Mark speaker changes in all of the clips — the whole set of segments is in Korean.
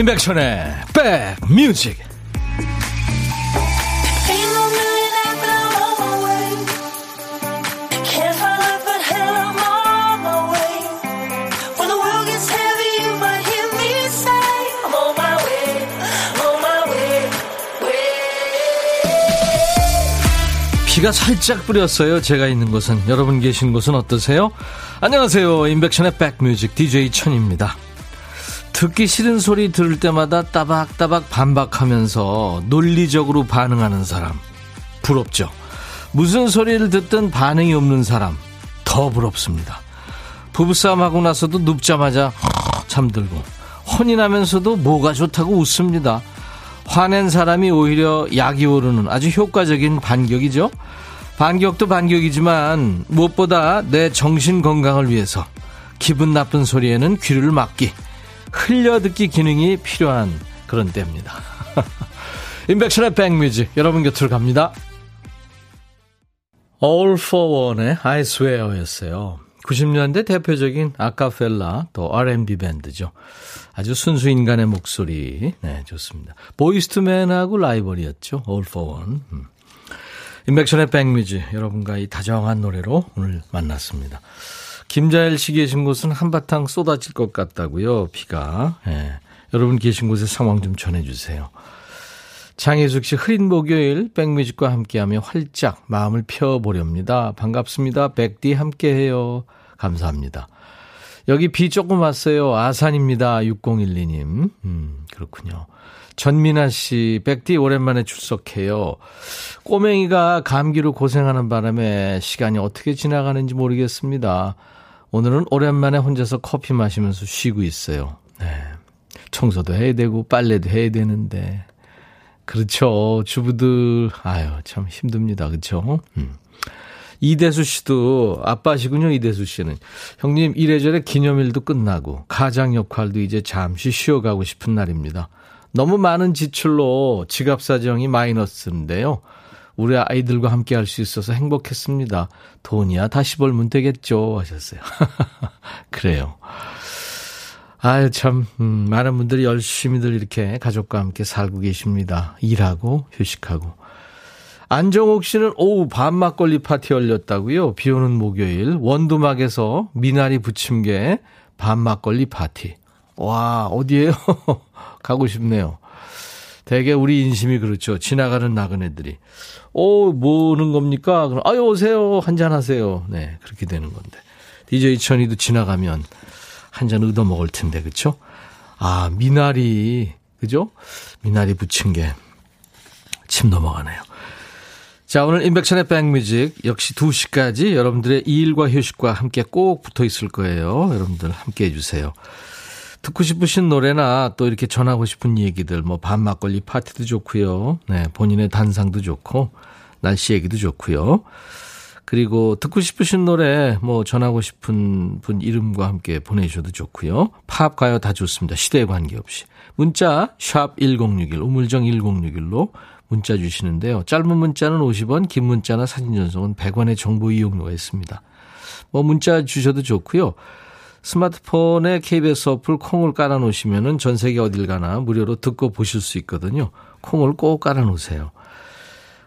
Speaker 1: 임백천의 백뮤직 비가 살짝 뿌렸어요. 제가 있는 곳은 여러분 계신 곳은 어떠세요? 안녕하세요. 임백천의 백뮤직 DJ 천입니다. 듣기 싫은 소리 들을 때마다 따박따박 반박하면서 논리적으로 반응하는 사람. 부럽죠. 무슨 소리를 듣든 반응이 없는 사람. 더 부럽습니다. 부부싸움 하고 나서도 눕자마자 잠들고 혼이 나면서도 뭐가 좋다고 웃습니다. 화낸 사람이 오히려 약이 오르는 아주 효과적인 반격이죠. 반격도 반격이지만 무엇보다 내 정신 건강을 위해서 기분 나쁜 소리에는 귀를 막기 흘려듣기 기능이 필요한 그런 때입니다. 인백션의 백뮤직 여러분 곁으로 갑니다. All for One의 I Swear였어요. 90년대 대표적인 아카펠라 또 R&B 밴드죠. 아주 순수 인간의 목소리. 네, 좋습니다. 보이스투맨하고 라이벌이었죠. All for One. 음. 인백션의 백뮤직 여러분과 이 다정한 노래로 오늘 만났습니다. 김자일 씨 계신 곳은 한바탕 쏟아질 것 같다고요. 비가. 예. 여러분 계신 곳의 상황 좀 전해주세요. 장혜숙 씨 흐린 목요일 백뮤직과 함께하며 활짝 마음을 펴보렵니다. 반갑습니다. 백디 함께해요. 감사합니다. 여기 비 조금 왔어요. 아산입니다. 6012님. 음, 그렇군요. 전민아 씨, 백디 오랜만에 출석해요. 꼬맹이가 감기로 고생하는 바람에 시간이 어떻게 지나가는지 모르겠습니다. 오늘은 오랜만에 혼자서 커피 마시면서 쉬고 있어요. 네. 청소도 해야 되고 빨래도 해야 되는데 그렇죠. 주부들 아유 참 힘듭니다. 그렇죠? 음. 이대수 씨도 아빠시군요. 이대수 씨는 형님 이래저래 기념일도 끝나고 가장 역할도 이제 잠시 쉬어가고 싶은 날입니다. 너무 많은 지출로 지갑 사정이 마이너스인데요. 우리 아이들과 함께 할 수 있어서 행복했습니다. 돈이야 다시 벌면 되겠죠. 하셨어요. 그래요. 아유, 참, 음, 많은 분들이 열심히들 이렇게 가족과 함께 살고 계십니다. 일하고, 휴식하고. 안정옥 씨는 오후 밤 막걸리 파티 열렸다고요. 비 오는 목요일 원두막에서 미나리 부침개 밤 막걸리 파티. 와, 어디에요? 가고 싶네요. 대개 우리 인심이 그렇죠. 지나가는 나그네들이. 오, 뭐는 겁니까? 그럼, 아유, 오세요. 한잔 하세요. 네, 그렇게 되는 건데. DJ 천이도 지나가면 한 잔 얻어 먹을 텐데, 그쵸? 아, 미나리, 그죠? 미나리 부친 게침 넘어가네요. 자, 오늘 인백션의 백뮤직 역시 2시까지 여러분들의 일과 휴식과 함께 꼭 붙어 있을 거예요. 여러분들 함께 해주세요. 듣고 싶으신 노래나 또 이렇게 전하고 싶은 얘기들, 뭐, 밥 막걸리 파티도 좋고요. 네, 본인의 단상도 좋고, 날씨 얘기도 좋고요. 그리고 듣고 싶으신 노래, 뭐, 전하고 싶은 분 이름과 함께 보내주셔도 좋고요. 팝, 가요 다 좋습니다. 시대에 관계없이. 문자, 샵 1061, 우물정 1061로 문자 주시는데요. 짧은 문자는 50원, 긴 문자나 사진 전송은 100원의 정보 이용료가 있습니다. 뭐, 문자 주셔도 좋고요. 스마트폰에 KBS 어플 콩을 깔아놓으시면은 전 세계 어딜 가나 무료로 듣고 보실 수 있거든요. 콩을 꼭 깔아놓으세요.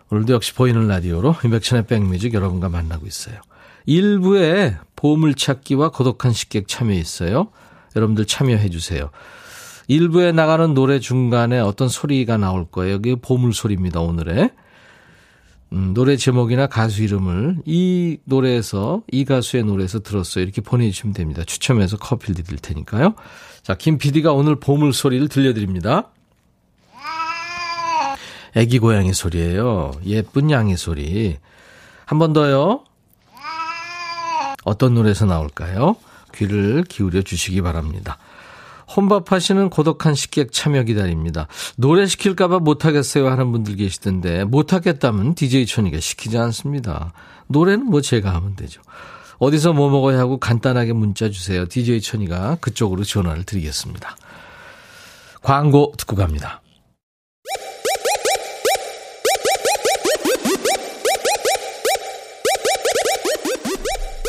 Speaker 1: 오늘도 역시 보이는 라디오로 인백천의 백뮤직 여러분과 만나고 있어요. 일부에 보물찾기와 고독한 식객 참여 있어요. 여러분들 참여해 주세요. 일부에 나가는 노래 중간에 어떤 소리가 나올 거예요. 여기 보물 소리입니다, 오늘의. 음, 노래 제목이나 가수 이름을 이 노래에서 이 가수의 노래에서 들었어요. 이렇게 보내주시면 됩니다. 추첨해서 커피를 드릴 테니까요. 자, 김 PD가 오늘 보물 소리를 들려드립니다. 애기 고양이 소리예요. 예쁜 양의 소리. 한 번 더요. 어떤 노래에서 나올까요? 귀를 기울여 주시기 바랍니다. 혼밥하시는 고독한 식객 참여 기다립니다. 노래 시킬까봐 못하겠어요 하는 분들 계시던데 못하겠다면 DJ 천이가 시키지 않습니다. 노래는 뭐 제가 하면 되죠. 어디서 뭐 먹어야 하고 간단하게 문자 주세요. DJ 천이가 그쪽으로 전화를 드리겠습니다. 광고 듣고 갑니다.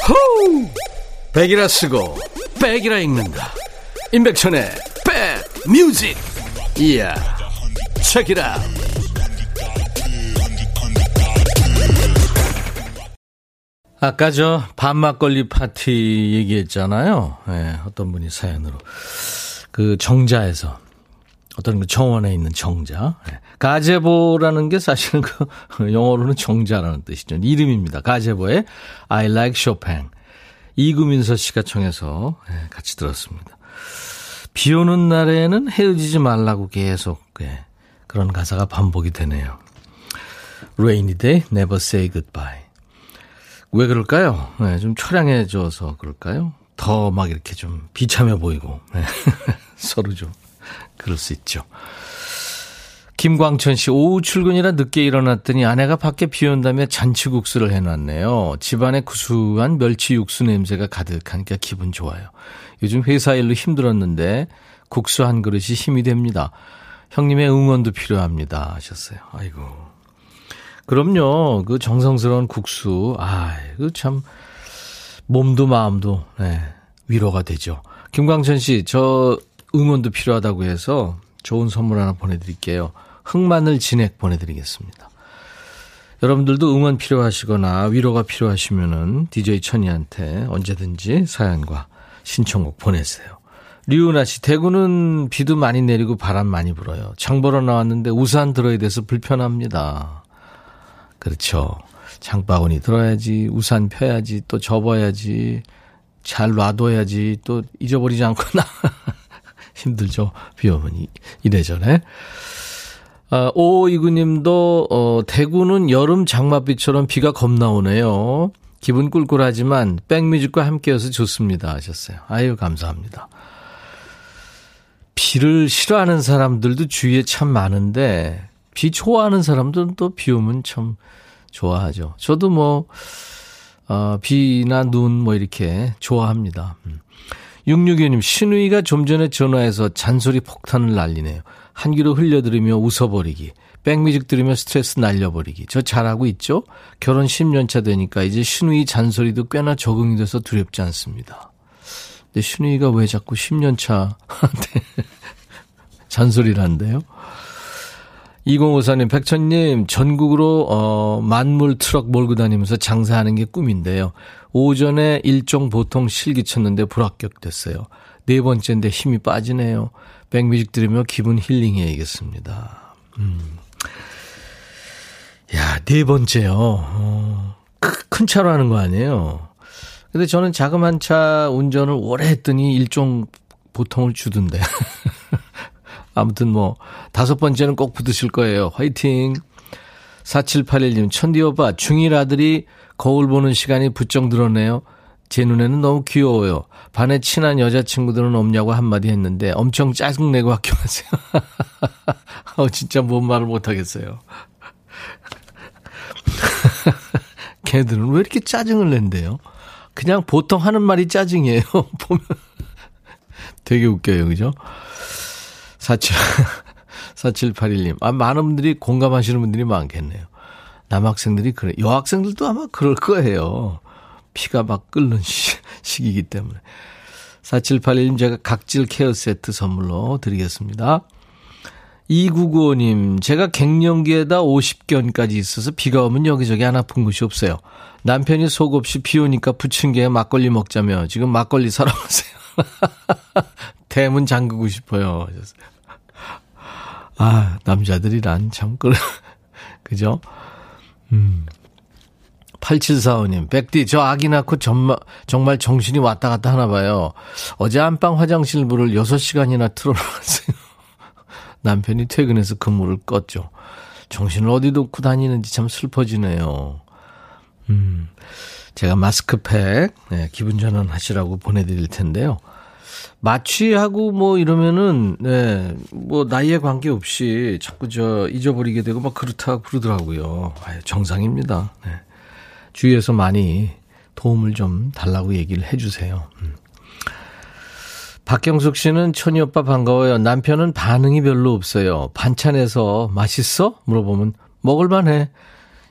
Speaker 1: 호우! 백이라 쓰고 백이라 읽는다. 임백천의 백 뮤직 이야 책이라 아까 저 밤막걸리 파티 얘기했잖아요. 네, 어떤 분이 사연으로 그 정자에서 어떤 그 정원에 있는 정자. 네. 가제보라는 게 사실은 그 영어로는 정자라는 뜻이죠. 이름입니다. 가제보의 I like Chopin. 이구민서 씨가 청해서 네, 같이 들었습니다. 비 오는 날에는 헤어지지 말라고 계속 예, 그런 가사가 반복이 되네요. Rainy day, never say goodbye. 왜 그럴까요? 네, 좀 초량해져서 그럴까요? 더 막 이렇게 좀 비참해 보이고 네. 서로 좀 그럴 수 있죠. 김광천 씨, 오후 출근이라 늦게 일어났더니 아내가 밖에 비 온다며 잔치국수를 해놨네요. 집안에 구수한 멸치 육수 냄새가 가득하니까 기분 좋아요. 요즘 회사 일로 힘들었는데 국수 한 그릇이 힘이 됩니다. 형님의 응원도 필요합니다. 하셨어요. 아이고. 그럼요. 그 정성스러운 국수. 아, 그 참, 몸도 마음도, 네, 위로가 되죠. 김광천 씨, 저 응원도 필요하다고 해서 좋은 선물 하나 보내드릴게요. 흑마늘 진액 보내드리겠습니다. 여러분들도 응원 필요하시거나 위로가 필요하시면은 DJ 천이한테 언제든지 사연과 신청곡 보내세요. 류은아 씨, 대구는 비도 많이 내리고 바람 많이 불어요. 장 보러 나왔는데 우산 들어야 돼서 불편합니다. 그렇죠. 장바구니 들어야지, 우산 펴야지, 또 접어야지, 잘 놔둬야지, 또 잊어버리지 않고 나. 힘들죠. 비 오면 이래저래. 아, 오이구 님도, 어, 대구는 여름 장맛비처럼 비가 겁나 오네요. 기분 꿀꿀하지만 백뮤직과 함께여서 좋습니다. 하셨어요. 아유, 감사합니다. 비를 싫어하는 사람들도 주위에 참 많은데, 비 좋아하는 사람들은 또 비 오면 참 좋아하죠. 저도 뭐, 어, 비나 눈 뭐 이렇게 좋아합니다. 662님, 음. 신우이가 좀 전에 전화해서 잔소리 폭탄을 날리네요. 한 귀로 흘려들으며 웃어버리기. 백뮤직 들으며 스트레스 날려버리기. 저 잘하고 있죠? 결혼 10년 차 되니까 이제 신우이 잔소리도 꽤나 적응이 돼서 두렵지 않습니다. 근데 신우이가 왜 자꾸 10년 차한테 잔소리를 한대요? 2054님, 백천님, 전국으로, 어, 만물 트럭 몰고 다니면서 장사하는 게 꿈인데요. 오전에 일종 보통 실기 쳤는데 불합격됐어요. 네 번째인데 힘이 빠지네요. 백뮤직 들으며 기분 힐링해야겠습니다. 음. 야, 네 번째요. 어, 큰 차로 하는 거 아니에요? 근데 저는 자그만 차 운전을 오래 했더니 일종 보통을 주던데. 아무튼 뭐, 다섯 번째는 꼭 붙으실 거예요. 화이팅! 4781님, 천디 오빠, 중1 아들이 거울 보는 시간이 부쩍 늘었네요. 제 눈에는 너무 귀여워요. 반에 친한 여자친구들은 없냐고 한마디 했는데 엄청 짜증내고 학교 가세요. 어, 진짜 뭔 말을 못하겠어요. 걔들은 왜 이렇게 짜증을 낸대요? 그냥 보통 하는 말이 짜증이에요. 보면 되게 웃겨요. 그죠? 47, 4781님. 아, 많은 분들이 공감하시는 분들이 많겠네요. 남학생들이 그래. 여학생들도 아마 그럴 거예요. 피가 막 끓는 시, 시기이기 때문에. 4781님 제가 각질 케어 세트 선물로 드리겠습니다. 2995님, 제가 갱년기에다 50견까지 있어서 비가 오면 여기저기 안 아픈 곳이 없어요. 남편이 속 없이 비 오니까 부침개에 막걸리 먹자며 지금 막걸리 사러 가세요. 대문 잠그고 싶어요. 아, 남자들이란 참, 그, 그죠? 음. 8745님, 백디, 저 아기 낳고 정말, 정말 정신이 왔다 갔다 하나 봐요. 어제 안방 화장실 물을 6시간이나 틀어놨어요. 남편이 퇴근해서 근무를 껐죠. 정신을 어디 놓고 다니는지 참 슬퍼지네요. 음, 제가 마스크팩, 네, 기분 전환 하시라고 보내드릴 텐데요. 마취하고 뭐 이러면은, 네, 뭐 나이에 관계없이 자꾸 저 잊어버리게 되고 막 그렇다 그러더라고요. 아유, 정상입니다. 네. 주위에서 많이 도움을 좀 달라고 얘기를 해주세요. 음. 박경숙 씨는 천이 오빠 반가워요. 남편은 반응이 별로 없어요. 반찬에서 맛있어? 물어보면 먹을만해.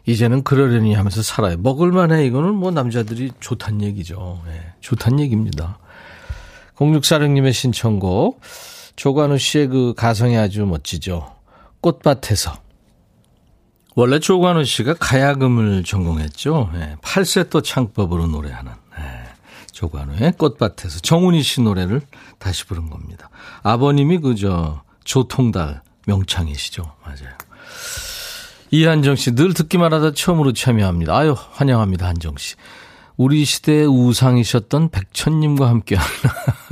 Speaker 1: 이제는 그러려니 하면서 살아요. 먹을만해. 이거는 뭐 남자들이 좋단 얘기죠. 네, 좋단 얘기입니다. 0646님의 신청곡. 조관우 씨의 그 가성이 아주 멋지죠. 꽃밭에서. 원래 조관우 씨가 가야금을 전공했죠. 네, 팔세또 창법으로 노래하는 네, 조관우의 꽃밭에서 정훈이 씨 노래를 다시 부른 겁니다. 아버님이 그저 조통달 명창이시죠. 맞아요. 이한정 씨, 늘 듣기만 하다 처음으로 참여합니다. 아유, 환영합니다, 한정 씨. 우리 시대의 우상이셨던 백천님과 함께하는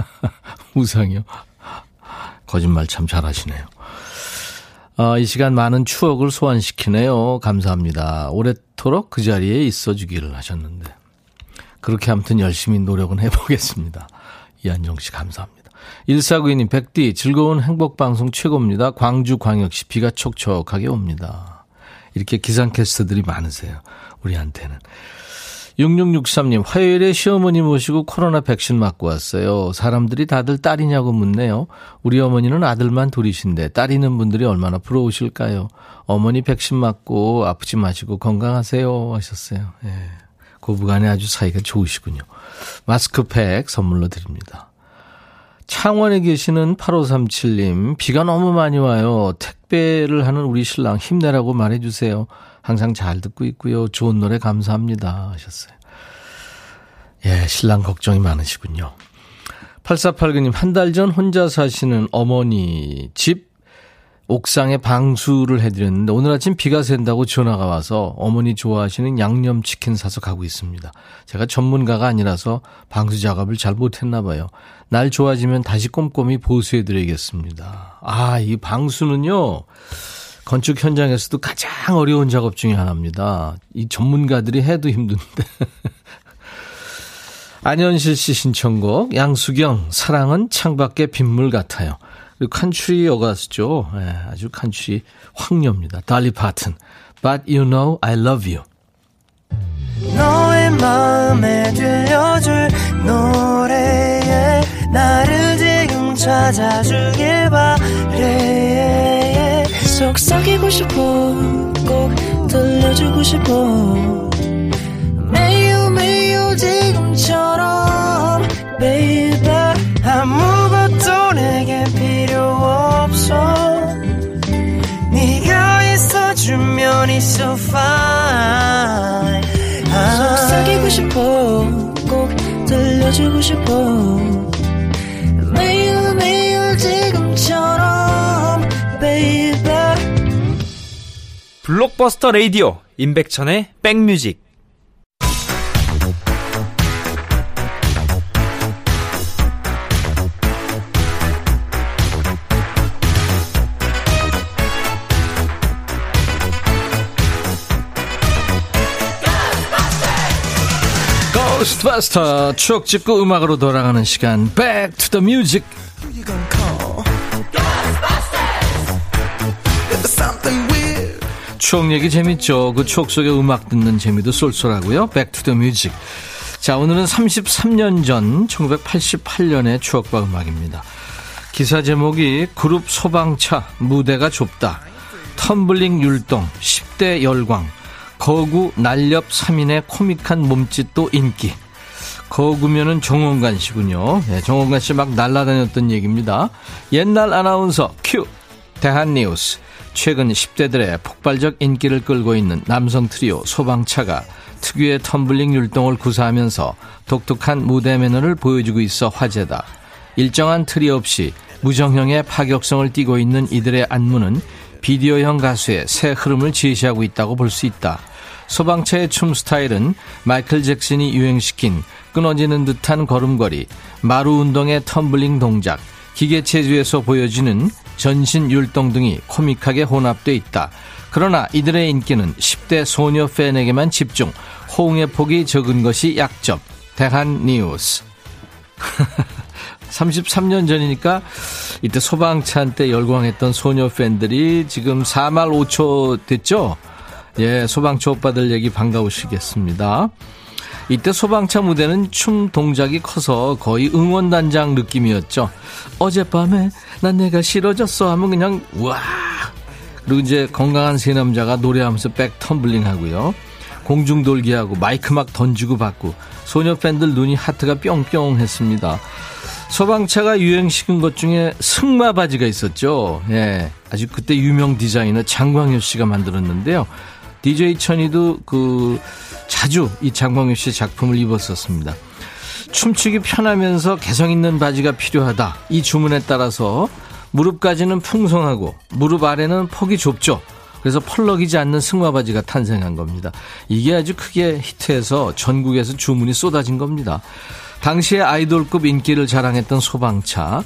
Speaker 1: 우상이요. 거짓말 참 잘하시네요. 아, 이 시간 많은 추억을 소환시키네요. 감사합니다. 오랫도록 그 자리에 있어 주기를 하셨는데. 그렇게 아무튼 열심히 노력은 해보겠습니다. 이한정 씨 감사합니다. 1492님, 백디, 즐거운 행복방송 최고입니다. 광주광역시 비가 촉촉하게 옵니다. 이렇게 기상캐스터들이 많으세요. 우리한테는. 6663님, 화요일에 시어머니 모시고 코로나 백신 맞고 왔어요. 사람들이 다들 딸이냐고 묻네요. 우리 어머니는 아들만 둘이신데 딸 있는 분들이 얼마나 부러우실까요? 어머니 백신 맞고 아프지 마시고 건강하세요. 하셨어요. 예. 고부간에 아주 사이가 좋으시군요. 마스크팩 선물로 드립니다. 창원에 계시는 8537님, 비가 너무 많이 와요. 택배를 하는 우리 신랑 힘내라고 말해주세요. 항상 잘 듣고 있고요. 좋은 노래 감사합니다. 하셨어요. 예, 신랑 걱정이 많으시군요. 8489님, 한 달 전 혼자 사시는 어머니 집 옥상에 방수를 해드렸는데 오늘 아침 비가 샌다고 전화가 와서 어머니 좋아하시는 양념치킨 사서 가고 있습니다. 제가 전문가가 아니라서 방수 작업을 잘 못했나 봐요. 날 좋아지면 다시 꼼꼼히 보수해드리겠습니다. 아, 이 방수는요. 건축 현장에서도 가장 어려운 작업 중의 하나입니다. 이 전문가들이 해도 힘든데. 안현실 씨 신청곡 양수경 사랑은 창밖의 빗물 같아요. 그리고 칸츄리 여가수죠. 네, 아주 칸츄리 황녀입니다. 달리 파튼. But you know I love you. 너의 마음에 들려줄 노래에 나를 지금 찾아주길 바래 속삭이고 싶어. 꼭 들려주고 싶어. 매우 매우 지금처럼 baby 아무것도 내게 필요 없어. 네가 있어주면 있어 fine. 속삭이고 싶어. 꼭 들려주고 싶어
Speaker 2: 블록버스터 레이디오 임백천의 백뮤직.
Speaker 1: 고스트바스터 추억 찍고 음악으로 돌아가는 시간. Back to the Music 추억 얘기 재밌죠. 그 추억 속에 음악 듣는 재미도 쏠쏠하고요. Music. 자 오늘은 33년 전 1988년의 추억과 음악입니다. 기사 제목이 그룹 소방차 무대가 좁다. 텀블링 율동 10대 열광. 거구 날렵 3인의 코믹한 몸짓도 인기. 거구면은 정원관 씨군요. 네, 정원관 씨 막 날라다녔던 얘기입니다. 옛날 아나운서 큐 대한뉴스 최근 10대들의 폭발적 인기를 끌고 있는 남성 트리오 소방차가 특유의 텀블링 율동을 구사하면서 독특한 무대 매너를 보여주고 있어 화제다. 일정한 틀이 없이 무정형의 파격성을 띠고 있는 이들의 안무는 비디오형 가수의 새 흐름을 제시하고 있다고 볼 수 있다. 소방차의 춤 스타일은 마이클 잭슨이 유행시킨 끊어지는 듯한 걸음걸이, 마루 운동의 텀블링 동작, 기계체조에서 보여지는 전신 율동 등이 코믹하게 혼합돼 있다. 그러나 이들의 인기는 10대 소녀 팬에게만 집중, 호응의 폭이 적은 것이 약점. 대한 뉴스. 33년 전이니까 이때 소방차 때 열광했던 소녀 팬들이 지금 4말 5초 됐죠? 예, 소방차 오빠들 얘기 반가우시겠습니다. 이때 소방차 무대는 춤 동작이 커서 거의 응원단장 느낌이었죠. 어젯밤에 난 내가 싫어졌어 하면 그냥 와 그리고 이제 건강한 세 남자가 노래하면서 백 텀블링 하고요. 공중 돌기하고 마이크 막 던지고 받고 소녀 팬들 눈이 하트가 뿅뿅 했습니다. 소방차가 유행시킨 것 중에 승마 바지가 있었죠. 예. 아주 그때 유명 디자이너 장광효 씨가 만들었는데요. DJ 천이도 그 자주 이 장광효 씨 작품을 입었었습니다. 춤추기 편하면서 개성 있는 바지가 필요하다. 이 주문에 따라서 무릎까지는 풍성하고 무릎 아래는 폭이 좁죠. 그래서 펄럭이지 않는 승마 바지가 탄생한 겁니다. 이게 아주 크게 히트해서 전국에서 주문이 쏟아진 겁니다. 당시에 아이돌급 인기를 자랑했던 소방차.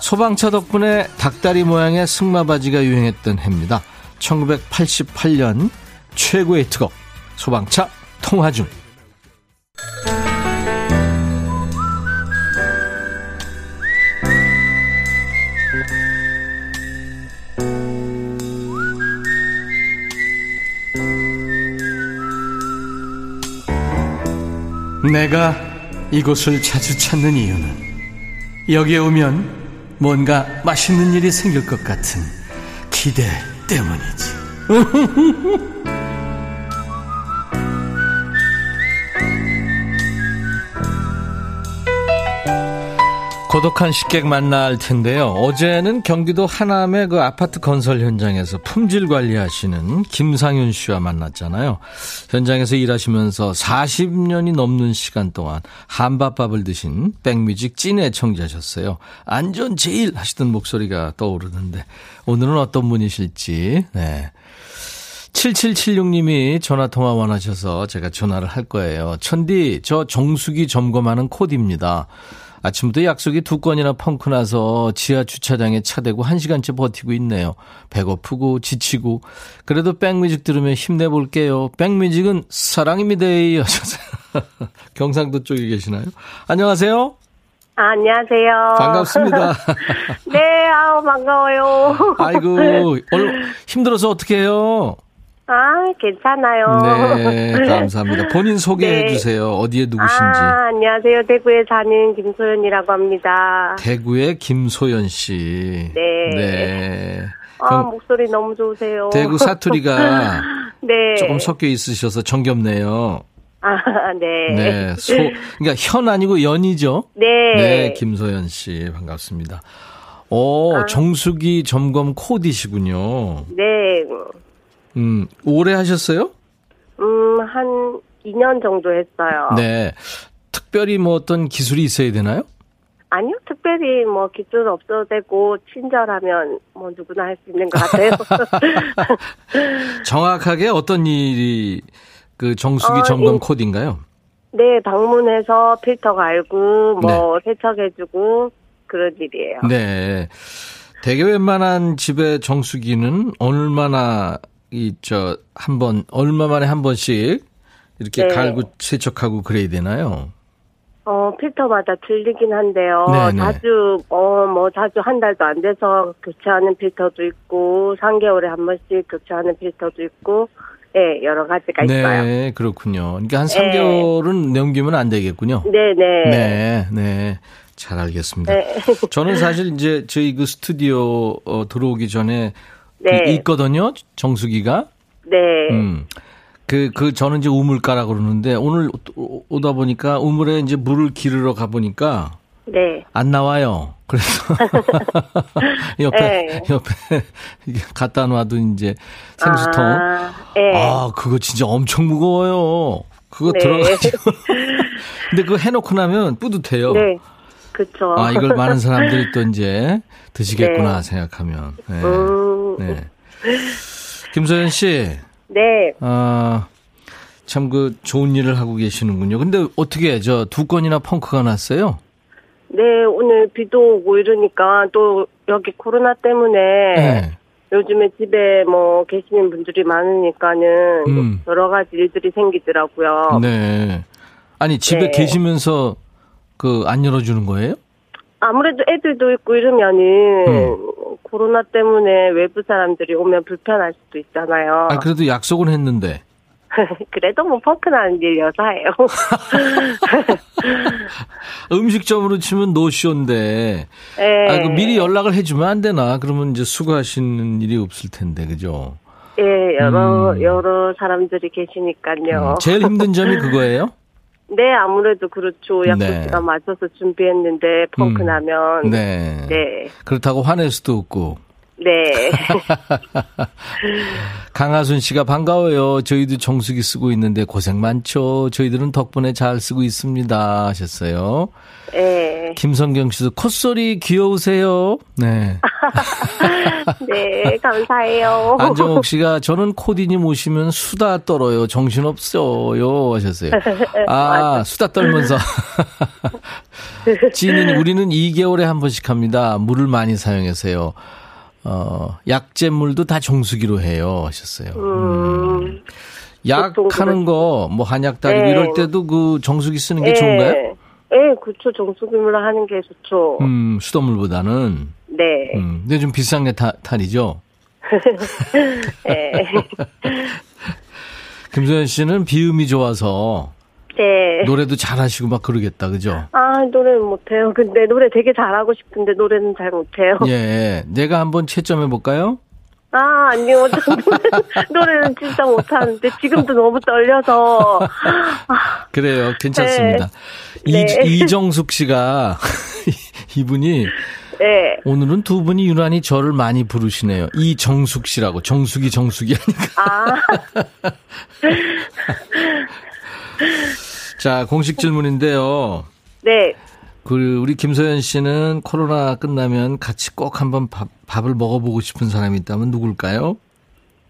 Speaker 1: 소방차 덕분에 닭다리 모양의 승마 바지가 유행했던 해입니다. 1988년 최고의 특업 소방차 통화 중. 내가 이곳을 자주 찾는 이유는 여기에 오면 뭔가 맛있는 일이 생길 것 같은 기대 때문이지. 고독한 식객 만날 텐데요. 어제는 경기도 하남의 그 아파트 건설 현장에서 품질 관리하시는 김상윤 씨와 만났잖아요. 현장에서 일하시면서 40년이 넘는 시간 동안 한밥밥을 드신 백뮤직 찐 애청자셨어요. 안전 제일 하시던 목소리가 떠오르는데 오늘은 어떤 분이실지, 네. 7776님이 전화 통화 원하셔서 제가 전화를 할 거예요. 천디, 저 정수기 점검하는 코디입니다. 아침부터 약속이 두 건이나 펑크 나서 지하 주차장에 차 대고 한 시간째 버티고 있네요. 배고프고 지치고 그래도 백뮤직 들으면 힘내볼게요. 백뮤직은 사랑입니다. 하셔서 경상도 쪽에 계시나요? 안녕하세요.
Speaker 3: 아, 안녕하세요.
Speaker 1: 반갑습니다.
Speaker 3: 네, 아우 반가워요.
Speaker 1: 아이고 힘들어서 어떻게 해요?
Speaker 3: 아, 괜찮아요.
Speaker 1: 네, 감사합니다. 본인 소개해
Speaker 3: 네.
Speaker 1: 주세요. 어디에 누구신지.
Speaker 3: 아, 안녕하세요. 대구에 사는 김소연이라고 합니다.
Speaker 1: 대구의 김소연 씨.
Speaker 3: 네.
Speaker 1: 네.
Speaker 3: 아,
Speaker 1: 경-
Speaker 3: 목소리 너무 좋으세요.
Speaker 1: 대구 사투리가
Speaker 3: 네.
Speaker 1: 조금 섞여 있으셔서 정겹네요.
Speaker 3: 아, 네.
Speaker 1: 네. 소, 그러니까 현 아니고 연이죠?
Speaker 3: 네.
Speaker 1: 네, 김소연 씨 반갑습니다. 오,
Speaker 3: 아.
Speaker 1: 정수기 점검 코디시군요.
Speaker 3: 네.
Speaker 1: 음, 오래 하셨어요?
Speaker 3: 음, 한 2년 정도 했어요.
Speaker 1: 네. 특별히 뭐 어떤 기술이 있어야 되나요?
Speaker 3: 아니요, 특별히 뭐 기술 없어도 되고, 친절하면 뭐 누구나 할 수 있는 것 같아요.
Speaker 1: 정확하게 어떤 일이 그 정수기
Speaker 3: 어,
Speaker 1: 점검
Speaker 3: 이-
Speaker 1: 코디인가요?
Speaker 3: 네, 방문해서 필터 갈고, 뭐, 세척해주고, 그런 일이에요.
Speaker 1: 네. 되게 웬만한 집의 정수기는 얼마나 이 저 한 번 얼마 만에 한 번씩 이렇게
Speaker 3: 네.
Speaker 1: 갈고 세척하고 그래야 되나요?
Speaker 3: 어, 필터마다 틀리긴 한데요.
Speaker 1: 네, 네.
Speaker 3: 자주, 어, 뭐, 자주 한 달도 안 돼서 교체하는 필터도 있고, 3개월에 한 번씩 교체하는 필터도 있고, 예, 여러 가지가 있어요.
Speaker 1: 네, 그렇군요. 그러니까 한
Speaker 3: 네.
Speaker 1: 3개월은 넘기면 안 되겠군요.
Speaker 3: 네네.
Speaker 1: 네, 네. 잘 알겠습니다.
Speaker 3: 네.
Speaker 1: 저는 사실 이제 저희 그 스튜디오 어, 들어오기 전에 그
Speaker 3: 네.
Speaker 1: 있거든요. 정수기가.
Speaker 3: 네.
Speaker 1: 음. 그, 그, 저는 이제 우물가라 그러는데 오늘 오- 오다 보니까 우물에 이제 물을 기르러 가보니까
Speaker 3: 네.
Speaker 1: 안 나와요. 그래서 옆에,
Speaker 3: 네.
Speaker 1: 옆에 갖다 놔도 이제 생수통.
Speaker 3: 아, 예.
Speaker 1: 아, 그거 진짜 엄청 무거워요. 그거
Speaker 3: 네.
Speaker 1: 들어가지고. 근데 그거 해놓고 나면 뿌듯해요.
Speaker 3: 네. 그쵸.
Speaker 1: 아, 이걸 많은 사람들이 또 이제 드시겠구나
Speaker 3: 네.
Speaker 1: 생각하면. 네.
Speaker 3: 음,
Speaker 1: 네. 김소연 씨,
Speaker 3: 네.
Speaker 1: 아, 참 그 좋은 일을 하고 계시는군요. 근데 어떻게 저 두 건이나 펑크가 났어요?
Speaker 3: 네, 오늘 비도 오고 이러니까 또 여기 코로나 때문에
Speaker 1: 네.
Speaker 3: 요즘에 집에 뭐 계시는 분들이 많으니까는
Speaker 1: 음.
Speaker 3: 여러 가지 일들이 생기더라고요.
Speaker 1: 네. 아니, 집에
Speaker 3: 네.
Speaker 1: 계시면서 그 안 열어주는 거예요?
Speaker 3: 아무래도 애들도 있고 이러면은
Speaker 1: 음.
Speaker 3: 코로나 때문에 외부 사람들이 오면 불편할 수도 있잖아요.
Speaker 1: 아, 그래도 약속은 했는데.
Speaker 3: 그래도 뭐 펑크 나는 일 여사예요.
Speaker 1: 음식점으로 치면 노쇼인데.
Speaker 3: 예.
Speaker 1: 아, 그 미리 연락을 해주면 안 되나? 그러면 이제 수고하시는 일이 없을 텐데, 그죠?
Speaker 3: 예, 여러
Speaker 1: 음.
Speaker 3: 여러 사람들이 계시니까요.
Speaker 1: 음, 제일 힘든 점이 그거예요?
Speaker 3: 네, 아무래도 그렇죠. 약속
Speaker 1: 네.
Speaker 3: 시간 맞춰서 준비했는데 펑크
Speaker 1: 음.
Speaker 3: 나면
Speaker 1: 네.
Speaker 3: 네.
Speaker 1: 그렇다고 화낼 수도 없고.
Speaker 3: 네.
Speaker 1: 강하순 씨가 반가워요. 저희도 정수기 쓰고 있는데 고생 많죠. 저희들은 덕분에 잘 쓰고 있습니다. 하셨어요.
Speaker 3: 네.
Speaker 1: 김성경 씨도 콧소리 귀여우세요. 네.
Speaker 3: 네, 감사해요.
Speaker 1: 안정옥 씨가 저는 코디님 오시면 수다 떨어요. 정신없어요. 하셨어요. 아, 수다 떨면서. 찌는 우리는 2개월에 한 번씩 합니다. 물을 많이 사용해서요. 어, 약재물도 다 정수기로 해요. 하셨어요.
Speaker 3: 음,
Speaker 1: 약
Speaker 3: 보통
Speaker 1: 하는 거, 뭐 한약 달고
Speaker 3: 네.
Speaker 1: 이럴 때도 그 정수기 쓰는 게 좋은가요?
Speaker 3: 네, 그렇죠. 정수기물로 하는 게 좋죠.
Speaker 1: 음, 수돗물보다는.
Speaker 3: 네.
Speaker 1: 음, 근데 좀 비싼 게 타, 탈이죠?
Speaker 3: 네.
Speaker 1: 김소연 씨는 비음이 좋아서
Speaker 3: 네.
Speaker 1: 노래도 잘하시고 막 그러겠다, 그죠?
Speaker 3: 아, 노래는 못해요. 근데 노래 되게 잘하고 싶은데 노래는 잘 못해요.
Speaker 1: 예, 내가 한번 채점해 볼까요?
Speaker 3: 아, 아니요. 저 노래는, 진짜 못하는데 지금도 너무 떨려서. 아,
Speaker 1: 그래요, 괜찮습니다.
Speaker 3: 네. 네.
Speaker 1: 이, 이정숙 씨가 이분이
Speaker 3: 네.
Speaker 1: 오늘은 두 분이 유난히 저를 많이 부르시네요. 이정숙 씨라고 정숙이 정숙이 하니까.
Speaker 3: 아,
Speaker 1: 자, 공식 질문인데요.
Speaker 3: 네.
Speaker 1: 그 우리 김소연 씨는 코로나 끝나면 같이 꼭 한번 밥, 밥을 먹어보고 싶은 사람이 있다면 누굴까요?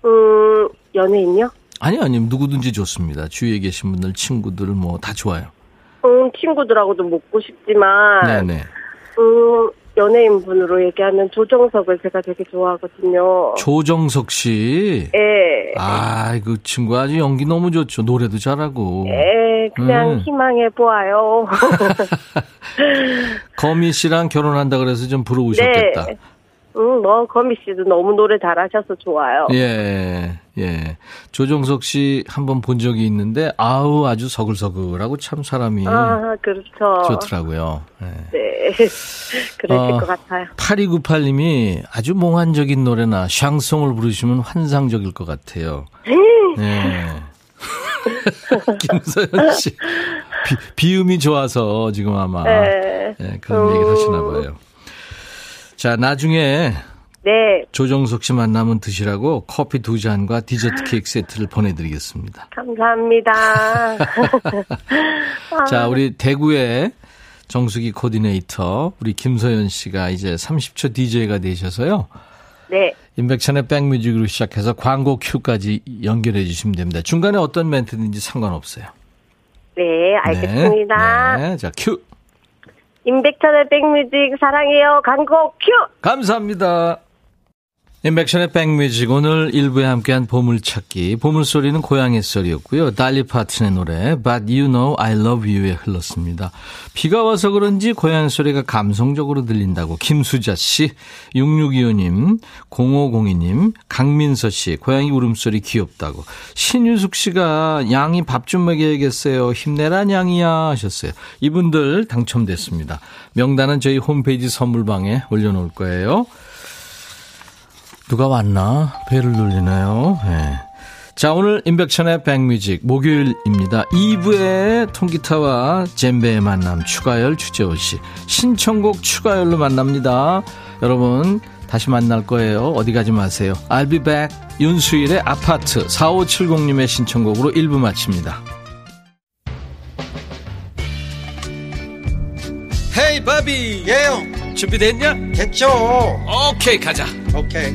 Speaker 3: 음, 연예인요?
Speaker 1: 아니 아니 누구든지 좋습니다. 주위에 계신 분들 친구들 뭐 다 좋아요.
Speaker 3: 음, 친구들하고도 먹고 싶지만.
Speaker 1: 네네.
Speaker 3: 음, 연예인 분으로 얘기하면 조정석을 제가 되게 좋아하거든요.
Speaker 1: 조정석 씨.
Speaker 3: 예.
Speaker 1: 아, 그 친구 아주 연기 너무 좋죠. 노래도 잘하고.
Speaker 3: 예, 그냥
Speaker 1: 음.
Speaker 3: 희망해 보아요.
Speaker 1: 거미 씨랑 결혼한다 그래서 좀 부러우셨겠다.
Speaker 3: 네. 음, 뭐 거미 씨도 너무 노래 잘하셔서 좋아요.
Speaker 1: 예, 예. 조정석 씨 한 번 본 적이 있는데, 아우, 아주 서글서글하고 참 사람이
Speaker 3: 아, 그렇죠.
Speaker 1: 좋더라고요. 예.
Speaker 3: 네. 그러실
Speaker 1: 어,
Speaker 3: 것 같아요.
Speaker 1: 8298님이 아주 몽환적인 노래나 샹송을 부르시면 환상적일 것 같아요. 네. 김서연 씨. 비, 비음이 좋아서 지금 아마
Speaker 3: 네.
Speaker 1: 예, 그런
Speaker 3: 음.
Speaker 1: 얘기를 하시나 봐요. 자, 나중에
Speaker 3: 네.
Speaker 1: 조정석 씨 만나면 드시라고 커피 두 잔과 디저트 케이크 세트를 보내드리겠습니다.
Speaker 3: 감사합니다. 아,
Speaker 1: 자, 우리 대구의 정수기 코디네이터 우리 김서연 씨가 이제 30초 DJ가 되셔서요.
Speaker 3: 네.
Speaker 1: 인백천의 백뮤직으로 시작해서 광고 큐까지 연결해 주시면 됩니다. 중간에 어떤 멘트든지 상관없어요.
Speaker 3: 네, 알겠습니다.
Speaker 1: 네, 네. 자, 큐.
Speaker 3: 임백천의 백뮤직 사랑해요. 광고 큐!
Speaker 1: 감사합니다. 임백천의 백뮤직 오늘 일부에 함께한 보물찾기 보물소리는 고양이 소리였고요. Dolly Parton의 노래 But You Know I Love You에 흘렀습니다. 비가 와서 그런지 고양이 소리가 감성적으로 들린다고 김수자 씨, 6625님, 0502님, 강민서 씨 고양이 울음소리 귀엽다고 신유숙 씨가 양이 밥 좀 먹여야겠어요. 힘내라 양이야 하셨어요. 이분들 당첨됐습니다. 명단은 저희 홈페이지 선물방에 올려놓을 거예요. 누가 왔나? 배를 눌리네요. 네. 자, 오늘 인백천의 백뮤직 목요일입니다. 2부에 통기타와 젬베의 만남 추가열 주재호 씨. 신청곡 추가열로 만납니다. 여러분 다시 만날 거예요. 어디 가지 마세요. I'll be back. 윤수일의 아파트 4570님의 신청곡으로 1부 마칩니다. 헤이 바비
Speaker 4: 예영
Speaker 1: 준비됐냐?
Speaker 4: 됐죠
Speaker 1: 오케이 가자
Speaker 4: 오케이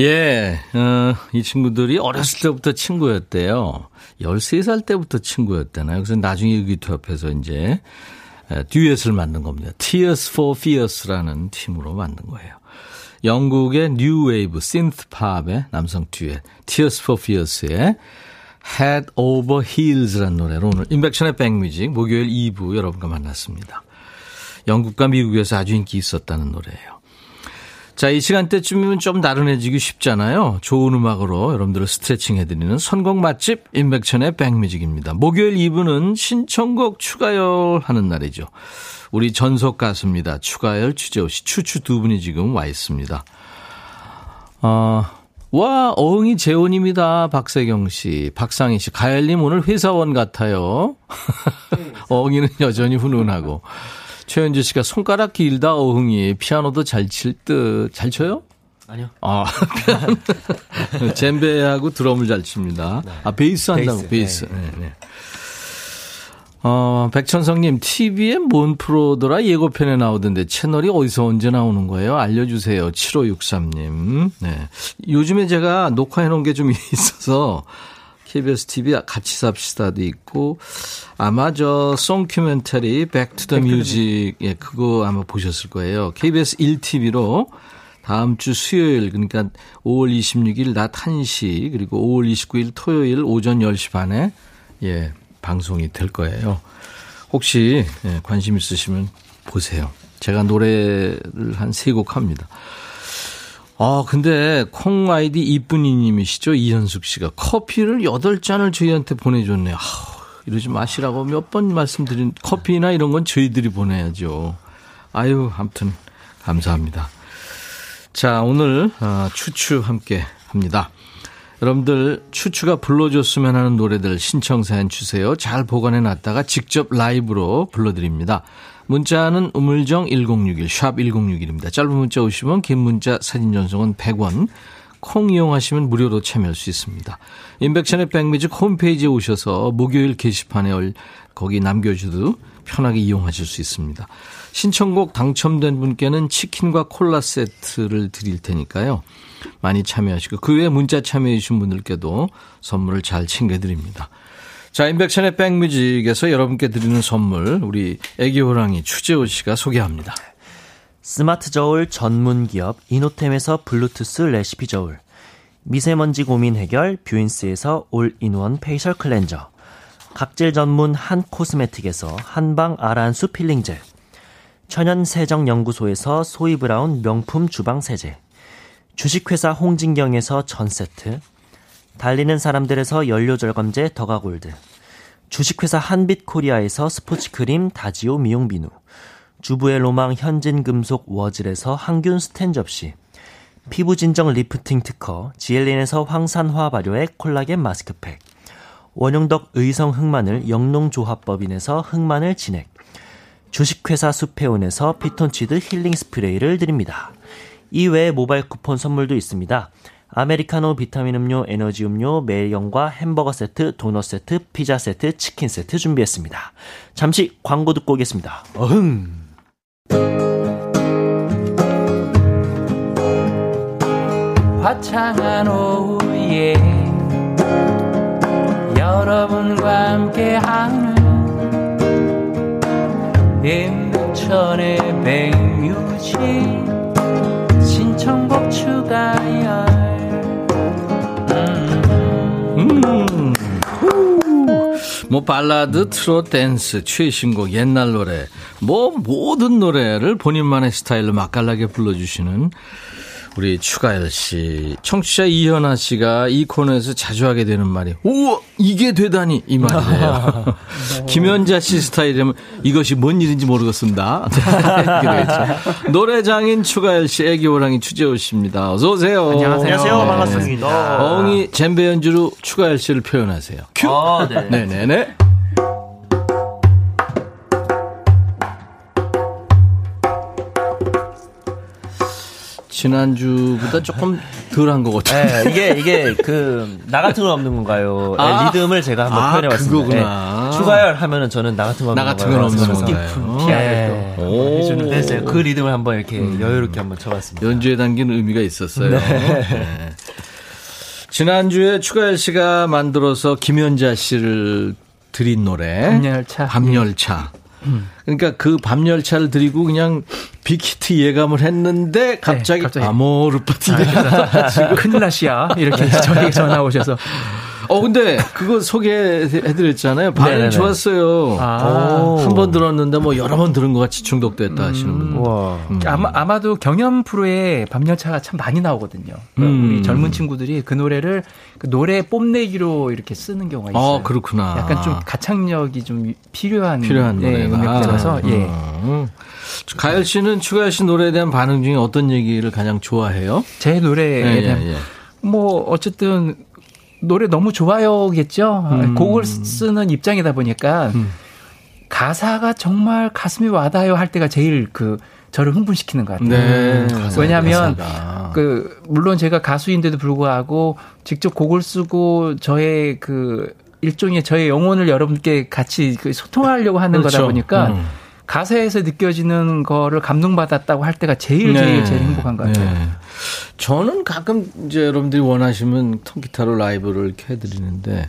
Speaker 1: 예, 어, 이 친구들이 어렸을 때부터 친구였대요. 13살 때부터 친구였대나요? 그래서 나중에 의기투합해서 이제 에, 듀엣을 만든 겁니다. Tears for Fears라는 팀으로 만든 거예요. 영국의 뉴 웨이브 synth pop의 남성 듀엣 Tears for Fears의 Head Over Heels라는 노래로 오늘 임백천의 백뮤직 목요일 2부 여러분과 만났습니다. 영국과 미국에서 아주 인기 있었다는 노래예요. 자, 이 시간대쯤이면 좀 나른해지기 쉽잖아요. 좋은 음악으로 여러분들을 스트레칭 해드리는 선곡 맛집 인백천의 백뮤직입니다. 목요일 2부는 신청곡 추가열 하는 날이죠. 우리 전속 가수입니다. 추가열, 추재호 씨, 추추 두 분이 지금 와 있습니다. 어, 와, 어흥이 재혼입니다. 박세경 씨, 박상희 씨, 가열님 오늘 회사원 같아요. 어흥이는 여전히 훈훈하고. 최현주 씨가 손가락 길다 어흥이 피아노도 잘 칠 듯. 잘 쳐요?
Speaker 5: 아니요.
Speaker 1: 아, 젬베하고 드럼을 잘 칩니다. 네. 아, 베이스 한다고, 베이스. 베이스. 네, 네. 어, 백천성님, TV에 뭔 프로더라 예고편에 나오던데 채널이 어디서 언제 나오는 거예요? 알려주세요. 7563님. 네. 요즘에 제가 녹화해 놓은 게 좀 있어서 KBS TV 같이 삽시다도 있고 아마 저 송큐멘터리 백투더 뮤직 예 그거 아마 보셨을 거예요. KBS 1TV로 다음 주 수요일 그러니까 5월 26일 낮 1시 그리고 5월 29일 토요일 오전 10시 반에 예 방송이 될 거예요. 혹시 예, 관심 있으시면 보세요. 제가 노래를 한 세 곡 합니다. 아, 근데 콩 아이디 이쁜이 님이시죠? 이현숙 씨가 커피를 8잔을 저희한테 보내 줬네요. 아, 이러지 마시라고 몇 번 말씀드린 커피나 이런 건 저희들이 보내야죠. 아유, 아무튼 감사합니다. 자, 오늘 아, 추추 함께 합니다. 여러분들 추추가 불러줬으면 하는 노래들 신청 사연 주세요. 잘 보관해 놨다가 직접 라이브로 불러드립니다. 문자는 우물정 1061, 샵 1061입니다. 짧은 문자 오시면 긴 문자 사진 전송은 100원. 콩 이용하시면 무료로 참여할 수 있습니다. 인백션의 백뮤직 홈페이지에 오셔서 목요일 게시판에 거기 남겨주도 편하게 이용하실 수 있습니다. 신청곡 당첨된 분께는 치킨과 콜라 세트를 드릴 테니까요. 많이 참여하시고 그 외에 문자 참여해 주신 분들께도 선물을 잘 챙겨드립니다. 자, 인백션의 백뮤직에서 여러분께 드리는 선물, 우리 애기 호랑이 추재호 씨가 소개합니다.
Speaker 5: 스마트 저울 전문 기업 이노템에서 블루투스 레시피 저울. 미세먼지 고민 해결 뷰인스에서 올인원 페이셜 클렌저. 각질 전문 한 코스메틱에서 한방 아란수 필링 젤. 천연 세정 연구소에서 소이 브라운 명품 주방 세제. 주식회사 홍진경에서 전 세트. 달리는 사람들에서 연료절감제 더가골드. 주식회사 한빛코리아에서 스포츠크림 다지오 미용 비누. 주부의 로망 현진금속 워즐에서 항균 스텐 접시. 피부진정 리프팅 특허 지엘린에서 항산화 발효의 콜라겐 마스크팩. 원용덕 의성 흑마늘 영농조합법인에서 흑마늘 진액. 주식회사 수페온에서 피톤치드 힐링 스프레이를 드립니다. 이외에 모바일 쿠폰 선물도 있습니다. 아메리카노 비타민 음료, 에너지 음료, 매일영과 햄버거 세트, 도넛 세트, 피자 세트, 치킨 세트 준비했습니다. 잠시 광고 듣고 오겠습니다. 어흥!
Speaker 6: 화창한 오후에 여러분과 함께하는 임백천의 백뮤직 신청곡 추가열
Speaker 1: 뭐 발라드, 트롯, 댄스, 최신곡, 옛날 노래, 뭐 모든 노래를 본인만의 스타일로 맛깔나게 불러주시는 우리 추가열 씨, 청취자 이현아 씨가 이 코너에서 자주 하게 되는 말이, 우와, 이게 되다니, 이 말이에요. 김현자 씨 스타일이면 이것이 뭔 일인지 모르겠습니다. 노래장인 추가열 씨, 애기호랑이 추재호 씨입니다. 어서 오세요.
Speaker 5: 안녕하세요. 안녕하세요. 반갑습니다.
Speaker 1: 어흥이 젬베 연주로 추가열 씨를 표현하세요. 큐! 아, 네. 네네네. 지난주보다 조금 덜한 것 같아요.
Speaker 5: 네, 이게, 이게, 그, 나 같은 건 없는 건가요? 네, 아, 리듬을 제가 한번 아, 표현해봤습니다. 네, 추가열 하면은 저는 나 같은 건 없는
Speaker 1: 나 같은 건 없는
Speaker 5: 건가요? 네. 해주는 그 리듬을 한번 이렇게 음. 여유롭게 한번 쳐봤습니다.
Speaker 1: 연주에 담긴 의미가 있었어요. 네. 네. 지난주에 추가열 씨가 만들어서 김연자 씨를 드린 노래.
Speaker 5: 밤열차.
Speaker 1: 밤열차. 그러니까 그 밤 열차를 드리고 그냥 빅히트 예감을 했는데 갑자기,
Speaker 7: 네, 갑자기.
Speaker 1: 아모르 파티가
Speaker 7: 큰일 나시야. 이렇게 저에게 전화 오셔서.
Speaker 1: 어 근데 그거 소개해드렸잖아요. 반응이
Speaker 5: 네네네.
Speaker 1: 좋았어요.
Speaker 7: 아.
Speaker 1: 한번 들었는데 뭐 여러 번 들은 것 같이 중독됐다 하시는 분.
Speaker 5: 와.
Speaker 7: 아마, 아마도 경연 프로에 밤열차가 참 많이 나오거든요.
Speaker 1: 음.
Speaker 7: 우리 젊은 친구들이 그 노래를 그 노래 뽐내기로 이렇게 쓰는 경우가 있어요.
Speaker 1: 아 그렇구나.
Speaker 7: 약간 좀 가창력이 좀 필요한,
Speaker 1: 필요한
Speaker 7: 예,
Speaker 1: 노래가.
Speaker 7: 음악들라서 예.
Speaker 1: 음. 가열 씨는 추가열 씨 노래에 대한 반응 중에 어떤 얘기를 가장 좋아해요?
Speaker 7: 제 노래에
Speaker 1: 예,
Speaker 7: 대한
Speaker 1: 예, 예.
Speaker 7: 뭐 어쨌든 노래 너무 좋아요겠죠.
Speaker 1: 음.
Speaker 7: 곡을 쓰는 입장이다 보니까 가사가 정말 가슴이 와닿아요 할 때가 제일 그 저를 흥분시키는 것 같아요.
Speaker 1: 네. 가사,
Speaker 7: 왜냐하면
Speaker 1: 가사가.
Speaker 7: 그 물론 제가 가수인데도 불구하고 직접 곡을 쓰고 저의 그 일종의 저의 영혼을 여러분께 같이 그 소통하려고 하는
Speaker 1: 그렇죠.
Speaker 7: 거다 보니까
Speaker 1: 음.
Speaker 7: 가사에서 느껴지는 거를 감동받았다고 할 때가 제일
Speaker 1: 네.
Speaker 7: 제일 제일 행복한 것 같아요.
Speaker 1: 네. 저는 가끔 이제 여러분들이 원하시면 통기타로 라이브를 이렇게 해드리는데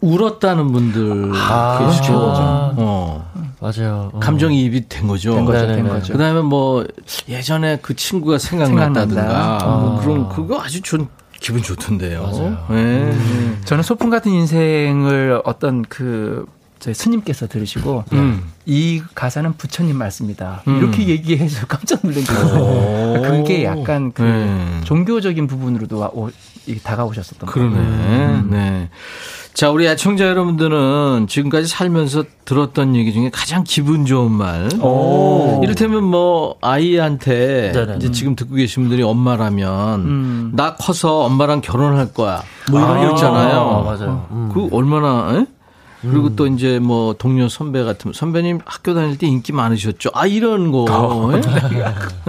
Speaker 1: 울었다는 분들
Speaker 5: 아,
Speaker 1: 계시죠.
Speaker 5: 그렇죠.
Speaker 1: 어.
Speaker 5: 맞아요. 어.
Speaker 1: 감정이입이 된 거죠.
Speaker 7: 된 거죠,
Speaker 5: 네네네.
Speaker 7: 된 거죠.
Speaker 1: 그다음에 뭐 예전에 그 친구가 생각났다든가
Speaker 7: 생각난다.
Speaker 1: 뭐
Speaker 5: 아.
Speaker 1: 그런 그거 아주 좋 기분 좋던데요. 맞아요. 네.
Speaker 7: 저는 소풍 같은 인생을 어떤 그 저희 스님께서 들으시고
Speaker 1: 음.
Speaker 7: 이 가사는 부처님 말씀이다.
Speaker 1: 음.
Speaker 7: 이렇게 얘기해서 깜짝 놀란 거예요. 그게 약간 그
Speaker 1: 네.
Speaker 7: 종교적인 부분으로도 와- 오- 다가오셨었던
Speaker 1: 그러네.
Speaker 7: 거예요.
Speaker 1: 네. 자, 우리 애청자 여러분들은 지금까지 살면서 들었던 얘기 중에 가장 기분 좋은 말.
Speaker 7: 오.
Speaker 1: 이를테면 뭐 아이한테
Speaker 5: 네네.
Speaker 1: 이제 지금 듣고 계신 분들이 엄마라면
Speaker 7: 음.
Speaker 1: 나 커서 엄마랑 결혼할 거야. 뭐 이런
Speaker 5: 아,
Speaker 1: 거 있잖아요.
Speaker 5: 어, 맞아요. 음.
Speaker 1: 그 얼마나 에? 그리고 또 이제 뭐 동료 선배 같은 선배님 학교 다닐 때 인기 많으셨죠. 아 이런 거 에?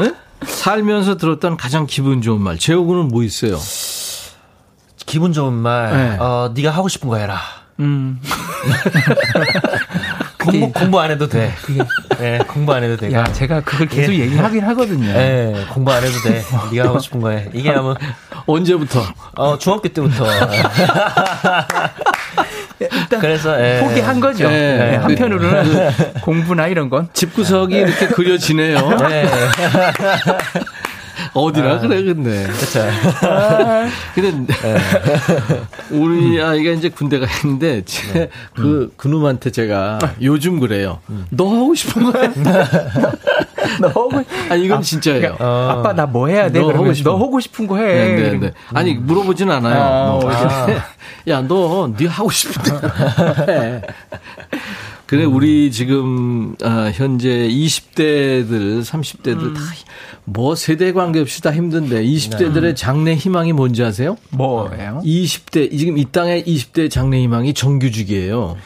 Speaker 1: 에? 살면서 들었던 가장 기분 좋은 말. 제호군은 뭐 있어요?
Speaker 5: 기분 좋은 말.
Speaker 1: 네.
Speaker 5: 어, 네가 하고 싶은 거 해라.
Speaker 7: 음.
Speaker 5: 공부 공부 안 해도 돼. 네, 공부 안 해도 돼.
Speaker 7: 야, 제가 그걸 계속
Speaker 5: 예.
Speaker 7: 얘기하긴 하거든요.
Speaker 5: 네, 공부 안 해도 돼. 네가 하고 싶은 거 해. 이게 아마
Speaker 1: 언제부터?
Speaker 5: 어, 중학교 때부터. 그래서 예.
Speaker 7: 포기한 거죠.
Speaker 1: 예.
Speaker 7: 네, 한편으로는 공부나 이런 건
Speaker 1: 집구석이 이렇게 그려지네요.
Speaker 5: 네.
Speaker 1: 어디라 그래 근데.
Speaker 5: 그렇죠.
Speaker 1: 근데 우리 아이가 이제 군대 가 있는데 제그 그놈한테 제가 요즘 그래요. 너 하고 싶은 거야?
Speaker 7: 너 하고
Speaker 1: 아 이건 진짜예요.
Speaker 7: 그러니까 아빠 나 뭐 해야 돼?
Speaker 1: 너 하고 싶은
Speaker 7: 너 하고 싶은 거 해.
Speaker 1: 네, 네, 네. 아니 물어보진 않아요.
Speaker 7: 아,
Speaker 1: 뭐.
Speaker 7: 아.
Speaker 1: 야, 너, 네 하고 싶은데. 해. 그래, 우리 지금, 아, 현재 20대들, 30대들 다, 뭐 세대 관계없이 다 힘든데, 20대들의 장래 희망이 뭔지 아세요?
Speaker 7: 뭐예요?
Speaker 1: 20대, 지금 이 땅의 20대 장래 희망이 정규직이에요.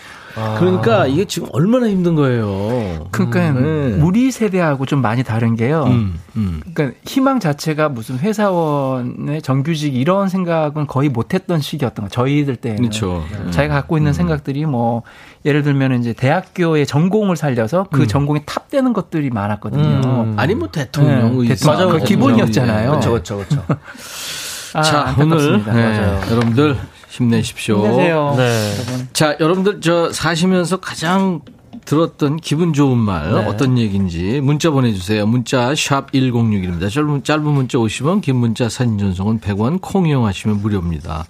Speaker 1: 그러니까 이게 지금 얼마나 힘든 거예요.
Speaker 7: 그러니까
Speaker 1: 음.
Speaker 7: 우리 세대하고 좀 많이 다른 게요.
Speaker 1: 음, 음.
Speaker 7: 그러니까 희망 자체가 무슨 회사원의 정규직 이런 생각은 거의 못했던 시기였던 거. 저희들 때는
Speaker 1: 그렇죠.
Speaker 7: 자기가 갖고 있는 생각들이 뭐 예를 들면 이제 대학교의 전공을 살려서 그 전공에 탑되는 것들이 많았거든요.
Speaker 5: 음.
Speaker 1: 아니, 뭐 대통령,
Speaker 7: 네. 대통령. 그 기본이었잖아요.
Speaker 1: 네.
Speaker 5: 그렇죠, 그렇죠, 그렇죠.
Speaker 7: 아,
Speaker 1: 자, 오늘. 네,
Speaker 7: 맞아요.
Speaker 1: 여러분들 힘내십시오.
Speaker 7: 힘내세요.
Speaker 5: 네.
Speaker 7: 여러분.
Speaker 1: 자, 여러분들 저 사시면서 가장 들었던 기분 좋은 말
Speaker 5: 네.
Speaker 1: 어떤 얘기인지 문자 보내주세요. 문자 샵 1061입니다. 짧은, 짧은 문자 50원, 긴 문자 사진 전송은 100원, 콩 이용하시면 무료입니다.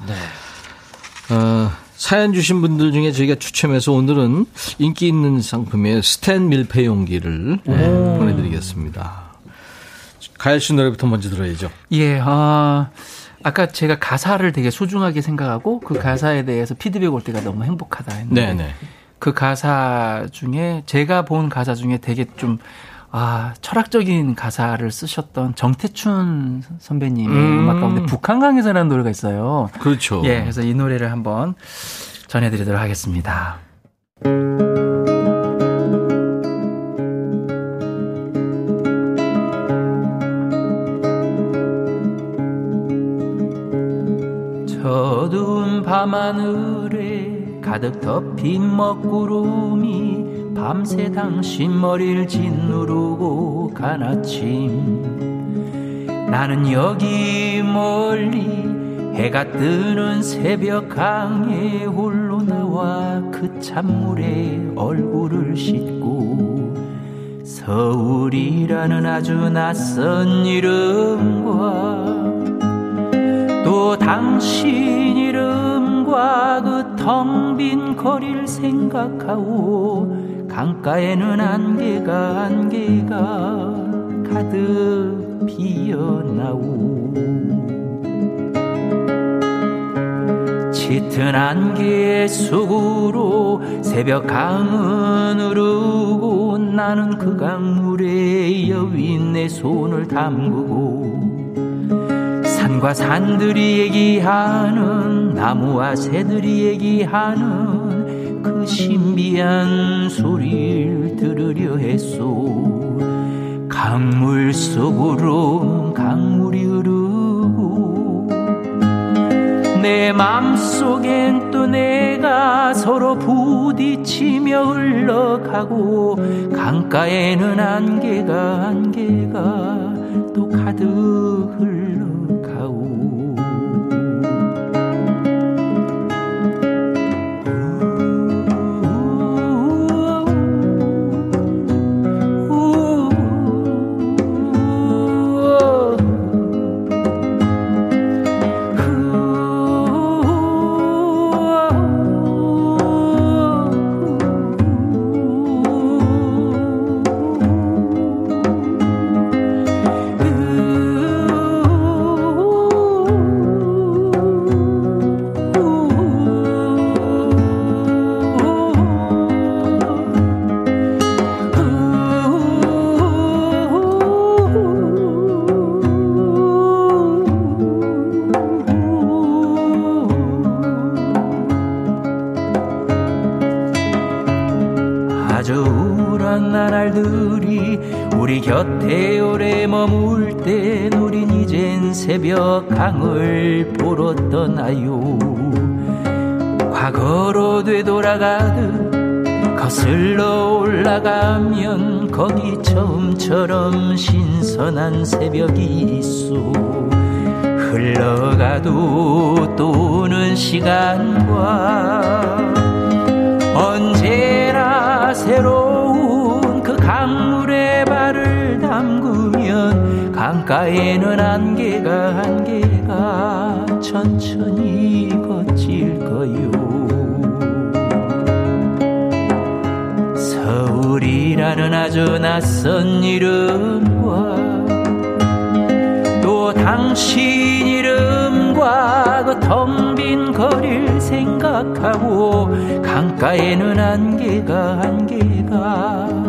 Speaker 1: 어, 사연 주신 분들 중에 저희가 추첨해서 오늘은 인기 있는 상품의 스탠 밀폐 용기를 네, 보내드리겠습니다. 가열 씨 노래부터 먼저 들어야죠.
Speaker 7: 예, 아, 아까 제가 가사를 되게 소중하게 생각하고 그 가사에 대해서 피드백 올 때가 너무 행복하다 했는데
Speaker 1: 네네.
Speaker 7: 그 가사 중에 제가 본 가사 중에 되게 좀 아, 철학적인 가사를 쓰셨던 정태춘 선배님의
Speaker 1: 음.
Speaker 7: 음. 악 가운데 북한강에서라는 노래가 있어요.
Speaker 1: 그렇죠.
Speaker 7: 예, 그래서 이 노래를 한번 전해드리도록 하겠습니다. 밤하늘에 가득 덮인 먹구름이 밤새 당신 머리를 짓누르고 간 아침. 나는 여기 멀리 해가 뜨는 새벽 강에 홀로 나와 그 찬물에 얼굴을 씻고 서울이라는 아주 낯선 이름과 또 당신 이름 과 그 텅 빈 거리를 생각하고 강가에는 안개가 안개가 가득 피어나오. 짙은 안개의 속으로 새벽 강은 흐르고 나는 그 강물에 여윈 내 손을 담그고 산과 산들이 얘기하는 나무와 새들이 얘기하는 그 신비한 소리를 들으려 했소. 강물 속으로 강물이 흐르고 내 맘속엔 또 내가 서로 부딪히며 흘러가고 강가에는 안개가 안개가 또 가득 떠나요. 과거로 되돌아가듯 거슬러 올라가면 거기 처음처럼 신선한 새벽이 있어 흘러가도 또 오는 시간과 언제나 새로운 그 강물에 발을 담그면 강가에는 안개가 안개가 천천히 거칠 거요. 서울이라는 아주 낯선 이름과 또 당신 이름과 그 텅 빈 거리를 생각하고 강가에는 안개가 안개가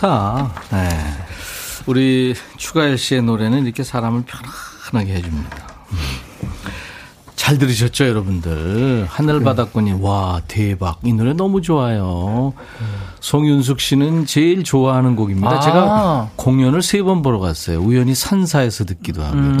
Speaker 1: 좋다. 네. 우리 추가열 씨의 노래는 이렇게 사람을 편안하게 해줍니다. 음. 잘 들으셨죠, 여러분들? 하늘바닷꾼이, 와, 대박. 이 노래 너무 좋아요. 송윤숙 씨는 제일 좋아하는 곡입니다.
Speaker 5: 아.
Speaker 1: 제가 공연을 세 번 보러 갔어요. 우연히 산사에서 듣기도 하고요.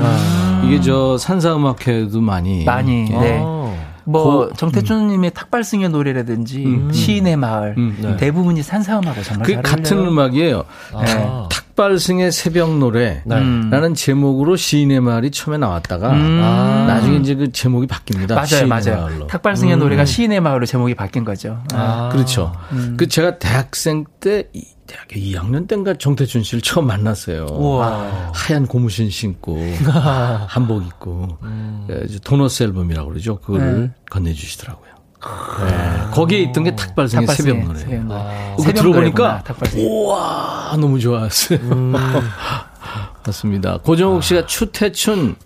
Speaker 1: 이게 저 산사음악회도 많이.
Speaker 5: 많이,
Speaker 1: 예.
Speaker 5: 네. 뭐
Speaker 1: 고-
Speaker 5: 정태춘님의 탁발승의 노래라든지 시인의 마을
Speaker 1: 음,
Speaker 5: 대부분이 산사음하고 정말 그잘
Speaker 1: 같은. 음악이에요.
Speaker 5: 네.
Speaker 1: 탁발승의 새벽 노래.
Speaker 5: 음.
Speaker 1: 라는 제목으로 시인의 마을이 처음에 나왔다가 나중에 이제 그 제목이 바뀝니다.
Speaker 5: 맞아요, 맞아요.
Speaker 1: 마을로.
Speaker 5: 탁발승의 노래가 시인의 마을로 제목이 바뀐 거죠. 아.
Speaker 1: 그렇죠. 그 제가 대학생 때 이- 대학교 2학년 때인가 정태춘 씨를 처음 만났어요.
Speaker 5: 우와.
Speaker 1: 하얀 고무신 신고 한복 입고 그 이제 도너스 앨범이라고 그러죠. 그거를
Speaker 5: 네.
Speaker 1: 건네주시더라고요. 네. 거기에 있던 게 탁발승의 새벽 노래.
Speaker 5: 새벽 노래.
Speaker 1: 그거
Speaker 5: 새벽
Speaker 1: 들어보니까. 우와 너무 좋았어요. 맞습니다. 고정욱 씨가 추태춘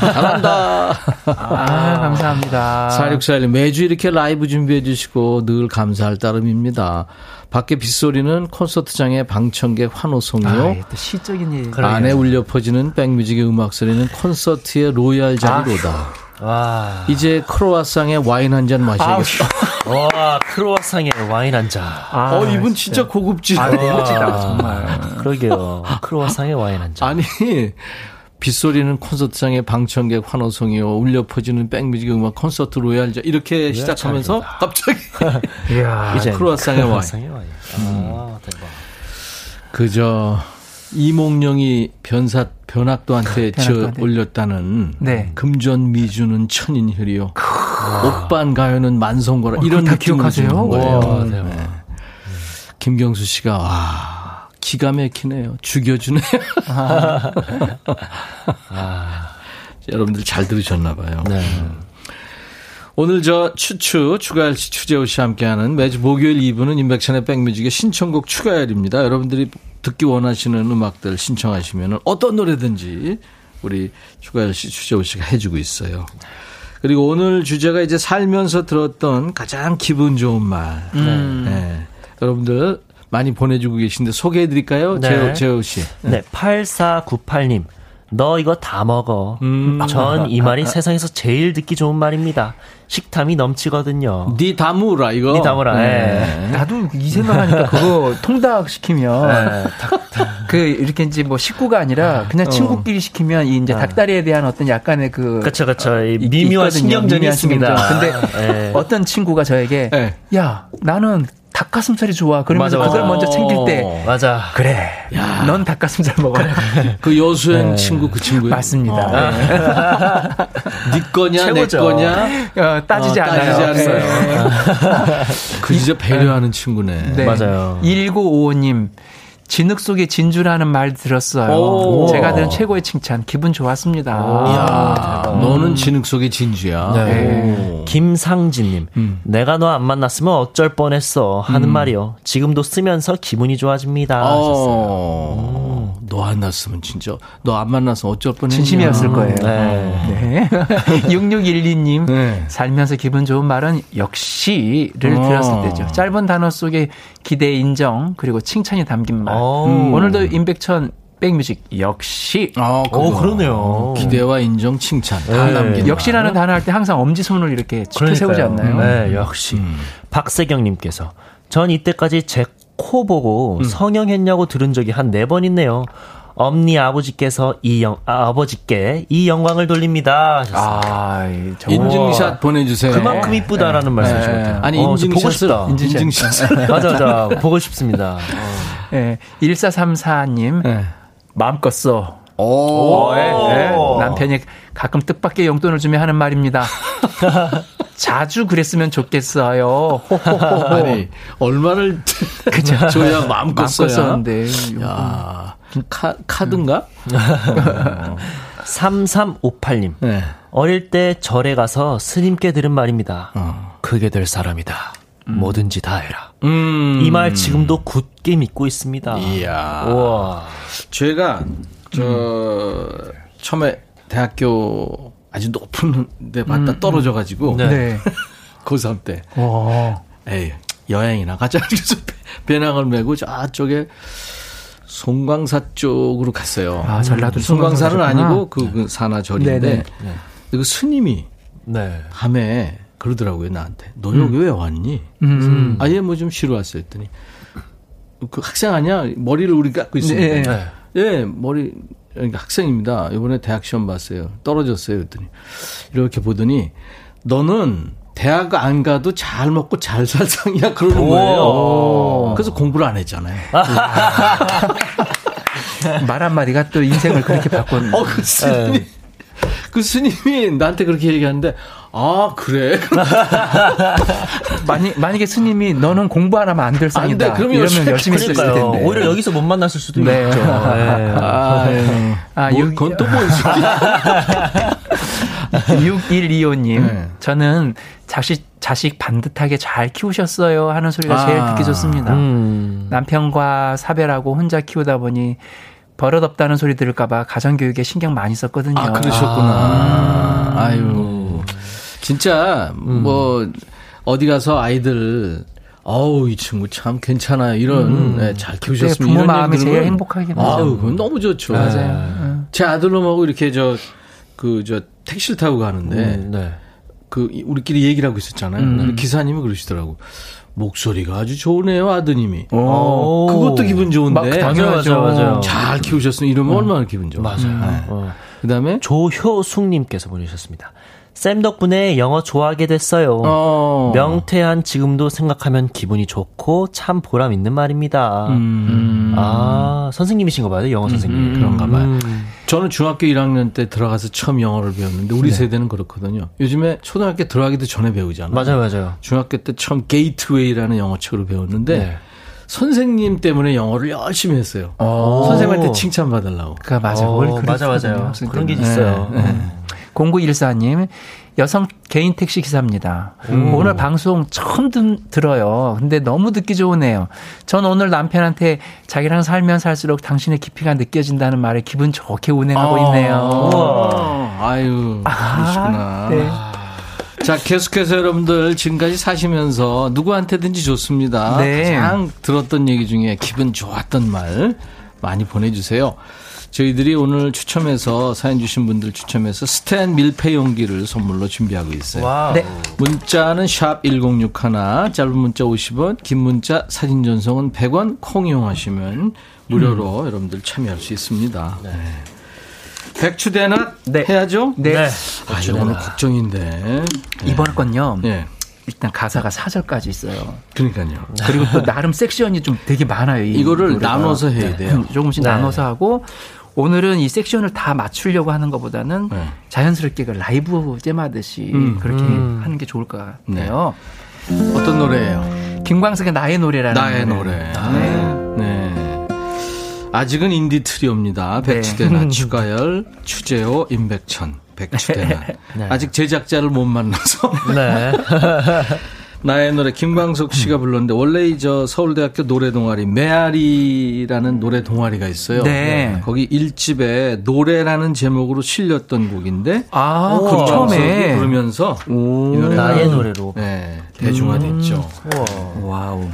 Speaker 1: 잘한다.
Speaker 7: 아, 감사합니다.
Speaker 1: 4641님, 매주 이렇게 라이브 준비해 주시고 늘 감사할 따름입니다. 밖에 빗소리는 콘서트장의 방청객 환호성이요.
Speaker 7: 아, 이게 또 시적인 일.
Speaker 1: 안에 울려 퍼지는 백뮤직의 음악 소리는 콘서트의 로얄 자리로다.
Speaker 5: 와.
Speaker 1: 이제 크로아상에 와인 한 잔 마셔야겠다.
Speaker 5: 와, 크로아상에 와인 한 잔.
Speaker 7: 아,
Speaker 1: 어, 이분 진짜 고급지.
Speaker 7: 아, 고급지다, 정말.
Speaker 5: 그러게요. 크로아상에 와인 한 잔.
Speaker 1: 아니, 빗소리는 콘서트장의 방청객 환호성이요. 울려 퍼지는 백뮤직 음악 콘서트 로얄 자 이렇게 시작하면서 갑자기
Speaker 7: 이야.
Speaker 5: 이제
Speaker 1: 크로아상에 와인.
Speaker 5: 와인. 아, 대박.
Speaker 1: 그저 이몽룡이 변사 변학도한테 저. 올렸다는
Speaker 7: 네.
Speaker 1: 금준미주는 천인혈이요. 오빤 가요는 만성거라 이런
Speaker 7: 다
Speaker 1: 느낌으로
Speaker 7: 기억하세요?
Speaker 5: 와,
Speaker 1: 네. 김경수 씨가 와 기가 막히네요. 죽여주네요. 여러분들 잘 들으셨나 봐요.
Speaker 5: 네.
Speaker 1: 오늘 저 추추 추가열 씨 추재호 씨 함께하는 매주 목요일 2부는 인백션의 백뮤직의 신청곡 추가열입니다. 여러분들이 듣기 원하시는 음악들 신청하시면 어떤 노래든지 우리 추가열 씨 추재호 씨가 해주고 있어요. 그리고 오늘 주제가 이제 살면서 들었던 가장 기분 좋은 말. 네. 여러분들 많이 보내주고 계신데 소개해 드릴까요?
Speaker 5: 네.
Speaker 1: 재호, 재호 씨.
Speaker 5: 네, 8498님. 너 이거 다 먹어.
Speaker 1: 음.
Speaker 5: 전이 말이 세상에서 제일 듣기 좋은 말입니다. 식탐이 넘치거든요.
Speaker 1: 니 다무라 이거.
Speaker 5: 니 다무라,
Speaker 1: 네.
Speaker 7: 나도 이 생각하니까 그거 통닭 시키면
Speaker 5: 네,
Speaker 7: 그 이렇게 이제 뭐 식구가 아니라 그냥 친구끼리 시키면 이 이제 닭다리에 대한 어떤 약간의 그
Speaker 5: 그쵸, 그쵸. 이
Speaker 7: 있-
Speaker 5: 미묘한
Speaker 7: 있거든요.
Speaker 5: 신경전이
Speaker 7: 미묘한
Speaker 5: 있습니다.
Speaker 7: 신경전. 근데
Speaker 5: 네.
Speaker 7: 어떤 친구가 저에게
Speaker 1: 네.
Speaker 7: 야 나는 닭가슴살이 좋아 그러면서
Speaker 5: 맞아,
Speaker 7: 그걸
Speaker 5: 맞아.
Speaker 7: 먼저 챙길 때
Speaker 5: 맞아.
Speaker 7: 그래 넌 닭가슴살 먹어라
Speaker 1: 그 여수행 친구 그 친구예요.
Speaker 7: 맞습니다 네.
Speaker 1: 네 거냐 내
Speaker 5: 최고죠.
Speaker 1: 거냐
Speaker 7: 어, 따지지
Speaker 1: 어,
Speaker 7: 않아요
Speaker 1: 따지지 않아요.
Speaker 7: 네.
Speaker 1: 그 진짜 배려하는 친구네.
Speaker 7: 네.
Speaker 5: 맞아요.
Speaker 7: 1955님 진흙 속에 진주라는 말 들었어요.
Speaker 1: 오.
Speaker 7: 제가 들은 최고의 칭찬. 기분 좋았습니다.
Speaker 1: 이야, 너는 진흙 속의 진주야.
Speaker 5: 네.
Speaker 1: 오.
Speaker 5: 김상진님,
Speaker 1: 음.
Speaker 5: 내가 너 안 만났으면 어쩔 뻔했어 하는 말이요. 지금도 쓰면서 기분이 좋아집니다. 하셨어요.
Speaker 1: 어, 너안 났으면 진짜 너 안 만나서 어쩔 뻔했냐.
Speaker 7: 진심이었을 거예요.
Speaker 5: 네.
Speaker 7: 네. 6612님,
Speaker 1: 네.
Speaker 7: 살면서 기분 좋은 말은 역시를
Speaker 1: 어.
Speaker 7: 들었을 때죠. 짧은 단어 속에 기대 인정, 그리고 칭찬이 담긴 말.
Speaker 5: 오.
Speaker 7: 음, 오늘도 임백천 백뮤직 역시.
Speaker 1: 아, 그거.
Speaker 5: 오, 그러네요.
Speaker 1: 기대와 인정, 칭찬 다
Speaker 5: 네.
Speaker 1: 남긴.
Speaker 7: 역시라는 단어 할 때 항상 엄지 손을 이렇게 치켜 세우지 않나요?
Speaker 5: 네, 역시. 박세경님께서 전 이때까지 제 코 보고
Speaker 1: 음.
Speaker 5: 성형했냐고 들은 적이 한 네 번 있네요. 엄니 아버지께서 이 영, 아, 아버지께 이 영광을 돌립니다.
Speaker 7: 아.
Speaker 1: 인증샷 보내주세요.
Speaker 5: 그만큼 이쁘다라는 말씀이신 것 같아요.
Speaker 1: 아니
Speaker 5: 어, 저 보고 싶다.
Speaker 1: 인증샷을 인증샷.
Speaker 5: 맞아, 맞아. 보고 싶습니다.
Speaker 7: 네, 1434님,
Speaker 1: 네.
Speaker 7: 마음껏 써.
Speaker 1: 오.
Speaker 7: 예, 예. 남편이 가끔 뜻밖의 용돈을 주며 하는 말입니다. 자주 그랬으면 좋겠어요.
Speaker 1: 아니 얼마를 줘야 마음껏.
Speaker 7: 썼는데.
Speaker 1: 야, 카 카드인가?
Speaker 5: 3358님.
Speaker 1: 네.
Speaker 5: 어릴 때 절에 가서 스님께 들은 말입니다.
Speaker 1: 어.
Speaker 5: 그게 될 사람이다. 뭐든지 다 해라.
Speaker 1: 음.
Speaker 5: 이말 지금도 굳게 믿고 있습니다.
Speaker 1: 이야.
Speaker 5: 우와.
Speaker 1: 제가 저 처음에 대학교 아주 높은 데 봤다 떨어져 가지고
Speaker 5: 네.
Speaker 7: 네.
Speaker 1: 고3 때
Speaker 7: 와.
Speaker 1: 에이 여행이나 가자 그래서 배- 배낭을 메고 저쪽에 송광사 쪽으로 갔어요.
Speaker 7: 아, 전라도
Speaker 1: 송광사는
Speaker 7: 송광사
Speaker 1: 아니고. 그, 그 산하절인데
Speaker 7: 네네.
Speaker 1: 근데 그 스님이
Speaker 5: 네.
Speaker 1: 밤에 그러더라고요 나한테 너 여기 왜 왔니?
Speaker 7: 음.
Speaker 1: 아예 뭐 좀 쉬러 왔어요 했더니 그 학생 아니야 머리를 우리 깎고 있습니다.
Speaker 7: 네.
Speaker 1: 예, 머리 학생입니다. 이번에 대학 시험 봤어요. 떨어졌어요. 그랬더니 이렇게 보더니 너는 대학 안 가도 잘 먹고 잘 살 상이야 그러는 거예요. 그래서 공부를 안 했잖아요.
Speaker 7: 말 한마디가 또 인생을 그렇게 바꾼.
Speaker 1: 어, 그 스님이 그 스님이 나한테 그렇게 얘기하는데 아 그래?
Speaker 7: 만약 만약에 스님이 너는 공부 안 하면 안 될 상이다.
Speaker 1: 안 돼, 아, 네, 그러면
Speaker 7: 이러면
Speaker 1: 열심히
Speaker 7: 했을 텐데.
Speaker 5: 오히려 여기서 못 만났을 수도
Speaker 7: 네.
Speaker 5: 있죠. 네.
Speaker 1: 아, 네.
Speaker 7: 아,
Speaker 1: 뭐, 그건 또뭔 소리야?
Speaker 7: 6125님,
Speaker 1: 네.
Speaker 7: 저는 자식, 자식 반듯하게 잘 키우셨어요 하는 소리가 제일
Speaker 1: 아.
Speaker 7: 듣기 좋습니다.
Speaker 5: 음.
Speaker 7: 남편과 사별하고 혼자 키우다 보니 버릇없다는 소리 들을까봐 가정교육에 신경 많이 썼거든요.
Speaker 1: 아, 그러셨구나. 아, 아유. 진짜 음. 뭐 어디 가서 아이들 어우 이 친구 참 괜찮아요 이런 음. 네, 잘 키우셨으면
Speaker 7: 부모 마음이 제일 행복하긴
Speaker 1: 아우 그건 너무 좋죠.
Speaker 7: 맞아요. 네. 네.
Speaker 1: 제 아들놈하고 뭐 이렇게 저 그저 그 택시를 타고 가는데
Speaker 5: 음, 네.
Speaker 1: 그 우리끼리 얘기를 하고 있었잖아요.
Speaker 7: 음.
Speaker 1: 기사님이 그러시더라고. 목소리가 아주 좋으네요 아드님이.
Speaker 5: 오.
Speaker 1: 어, 그것도 기분 좋은데.
Speaker 7: 당연하죠.
Speaker 5: 맞아요.
Speaker 1: 잘 키우셨으면 이러면 음. 얼마나 기분 좋아.
Speaker 5: 맞아요.
Speaker 1: 네.
Speaker 5: 어.
Speaker 1: 그다음에
Speaker 5: 조효숙님께서 보내셨습니다. 쌤 덕분에 영어 좋아하게 됐어요.
Speaker 1: 어.
Speaker 5: 명태한 지금도 생각하면 기분이 좋고 참 보람 있는 말입니다.
Speaker 1: 음.
Speaker 5: 아, 선생님이신가 봐요. 영어 선생님. 음.
Speaker 1: 그런가 봐요.
Speaker 5: 음.
Speaker 1: 저는 중학교 1학년 때 들어가서 처음 영어를 배웠는데 우리
Speaker 5: 네.
Speaker 1: 세대는 그렇거든요. 요즘에 초등학교 들어가기도 전에 배우잖아요.
Speaker 5: 맞아요, 맞아요.
Speaker 1: 중학교 때 처음 게이트웨이라는 영어 책으로 배웠는데
Speaker 5: 네.
Speaker 1: 선생님 때문에 영어를 열심히 했어요.
Speaker 7: 오.
Speaker 1: 선생님한테 칭찬받으려고.
Speaker 7: 그, 맞아.
Speaker 5: 오,
Speaker 7: 어,
Speaker 5: 맞아,
Speaker 7: 요 맞아요.
Speaker 5: 맞아요. 그런 게 있어요.
Speaker 1: 네, 네.
Speaker 5: 어.
Speaker 7: 0914님, 여성 개인 택시 기사입니다. 음. 오늘 방송 처음 드, 들어요. 근데 너무 듣기 좋으네요. 전 오늘 남편한테 자기랑 살면 살수록 당신의 깊이가 느껴진다는 말에 기분 좋게 운행하고 아. 있네요.
Speaker 1: 우와. 아유, 그러시구나.
Speaker 7: 아, 네.
Speaker 1: 자, 계속해서 여러분들 지금까지 사시면서 누구한테든지 좋습니다.
Speaker 7: 네.
Speaker 1: 가장 들었던 얘기 중에 기분 좋았던 말 많이 보내주세요. 저희들이 오늘 추첨해서 사연 주신 분들 추첨해서 스탠 밀폐 용기를 선물로 준비하고 있어요.
Speaker 7: 네.
Speaker 1: 문자는 샵 1061, 짧은 문자 50원, 긴 문자 사진 전송은 100원 콩 이용하시면 무료로 음. 여러분들 참여할 수 있습니다. 네. 네. 백추대낮
Speaker 7: 네.
Speaker 1: 해야죠?
Speaker 7: 네.
Speaker 1: 아, 이거 오늘 걱정인데. 네.
Speaker 7: 이번 건요.
Speaker 1: 네.
Speaker 7: 일단 가사가 4절까지 있어요.
Speaker 1: 그러니까요.
Speaker 7: 그리고 또 나름 섹션이 좀 되게 많아요.
Speaker 1: 이거를
Speaker 7: 노래가.
Speaker 1: 나눠서 해야 네. 돼요.
Speaker 7: 조금씩
Speaker 5: 네.
Speaker 7: 나눠서 하고 오늘은 이 섹션을 다 맞추려고 하는 것보다는
Speaker 1: 네.
Speaker 7: 자연스럽게 그 라이브 잼하듯이
Speaker 1: 음,
Speaker 7: 그렇게
Speaker 5: 음.
Speaker 7: 하는 게 좋을 것 같네요. 네.
Speaker 1: 어떤 노래예요?
Speaker 7: 김광석의 나의 노래라는
Speaker 1: 나의 노래. 노래.
Speaker 7: 네.
Speaker 1: 네. 아직은 인디 트리오입니다.
Speaker 7: 네.
Speaker 1: 백추대나 추가열, 추재호, 임백천, 백추대나.
Speaker 5: 네.
Speaker 1: 아직 제작자를 못 만나서. 나의 노래 김광석 씨가 불렀는데 원래 이저 서울대학교 노래 동아리 메아리라는 노래 동아리가 있어요.
Speaker 7: 네. 네.
Speaker 1: 거기 1집에 노래라는 제목으로 실렸던 곡인데
Speaker 7: 아,
Speaker 1: 그,
Speaker 7: 그 처음에
Speaker 1: 부르면서 오,
Speaker 5: 나의 노래로
Speaker 1: 네, 대중화됐죠.
Speaker 7: 음, 와우.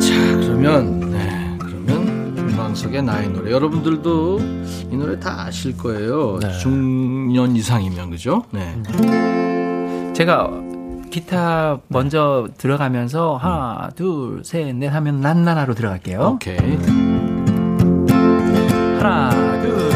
Speaker 1: 자, 그러면 네, 그러면 김광석의 나의 노래 여러분들도 이 노래 다 아실 거예요.
Speaker 5: 네.
Speaker 1: 중년 이상이면 그죠? 네.
Speaker 7: 제가 기타 먼저 들어가면서 하나, 음. 둘, 셋, 넷 하면 난나나로 들어갈게요.
Speaker 1: 오케이.
Speaker 7: 하나, 둘.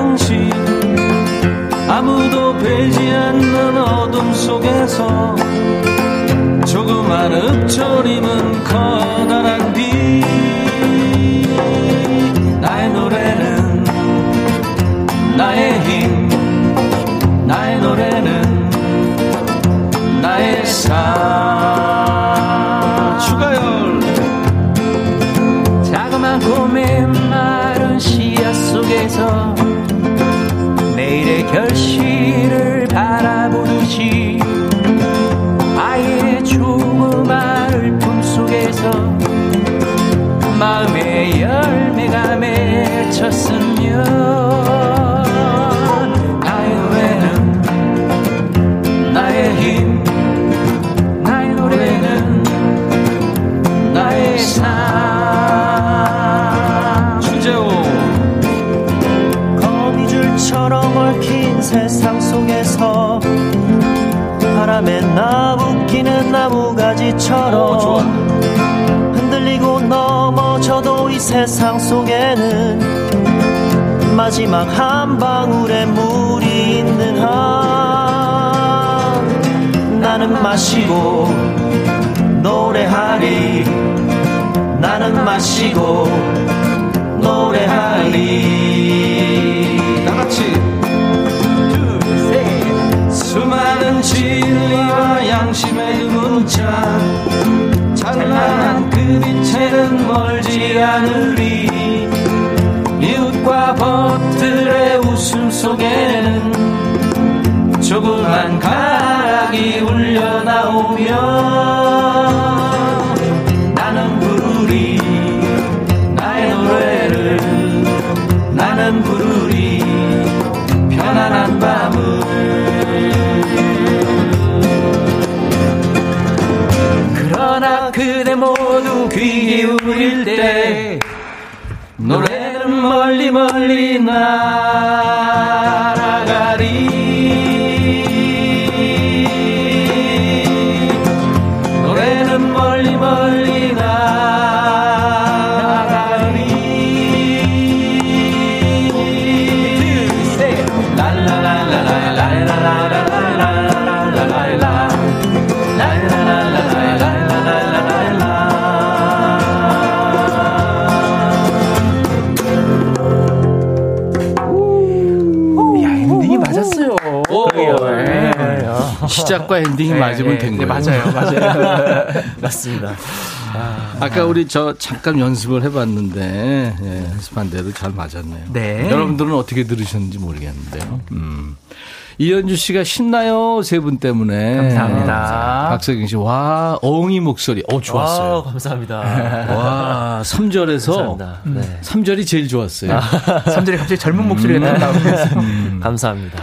Speaker 1: 양식 아무도 배지 않는 어둠 속에서 조그만 읍조림은 커다란 빛. 나의 노래는 나의 힘 맺혔으면 나의 노래는 나의 힘 나의 노래는 나의 삶. 주제오.
Speaker 5: 거미줄처럼 얽힌 세상 속에서 바람에 나부끼는 나무가지처럼 흔들리고 넘어져도 이 세상 속에는 마지막 한 방울의 물이 있는 한. 나는 마시고 노래하리. 나는 마시고 노래하리.
Speaker 1: 다 같이. 수많은 진리와 양심의 문자.
Speaker 6: 이체는 멀지 않으리 벗들의 웃음 속에는 조그만 가락이 울려 나오며 나는 부르리 나의 노래를 나는 부르리 편안한 밤을. 그러나 그대 모두 귀 기울일 때 노래는 멀리 멀리 날
Speaker 1: 시작과 엔딩이 맞으면 된
Speaker 7: 네,
Speaker 1: 거예요.
Speaker 7: 맞아요, 맞아요.
Speaker 5: 맞습니다.
Speaker 1: 아 까 우리 저 잠깐 연습을 해봤는데 예, 연습한 대로 잘 맞았네요.
Speaker 7: 네.
Speaker 1: 여러분들은 어떻게 들으셨는지 모르겠는데요. 음. 이현주 씨가 신나요 세 분 때문에
Speaker 7: 감사합니다.
Speaker 1: 박석영 씨 와 어흥이 목소리 어
Speaker 5: 와,
Speaker 1: 좋았어요.
Speaker 5: 감사합니다.
Speaker 1: 와 3절에서
Speaker 5: 감사합니다. 네.
Speaker 1: 3절이 제일 좋았어요.
Speaker 7: 3절에 갑자기 젊은 목소리가 나오고
Speaker 1: 음.
Speaker 5: 감사합니다.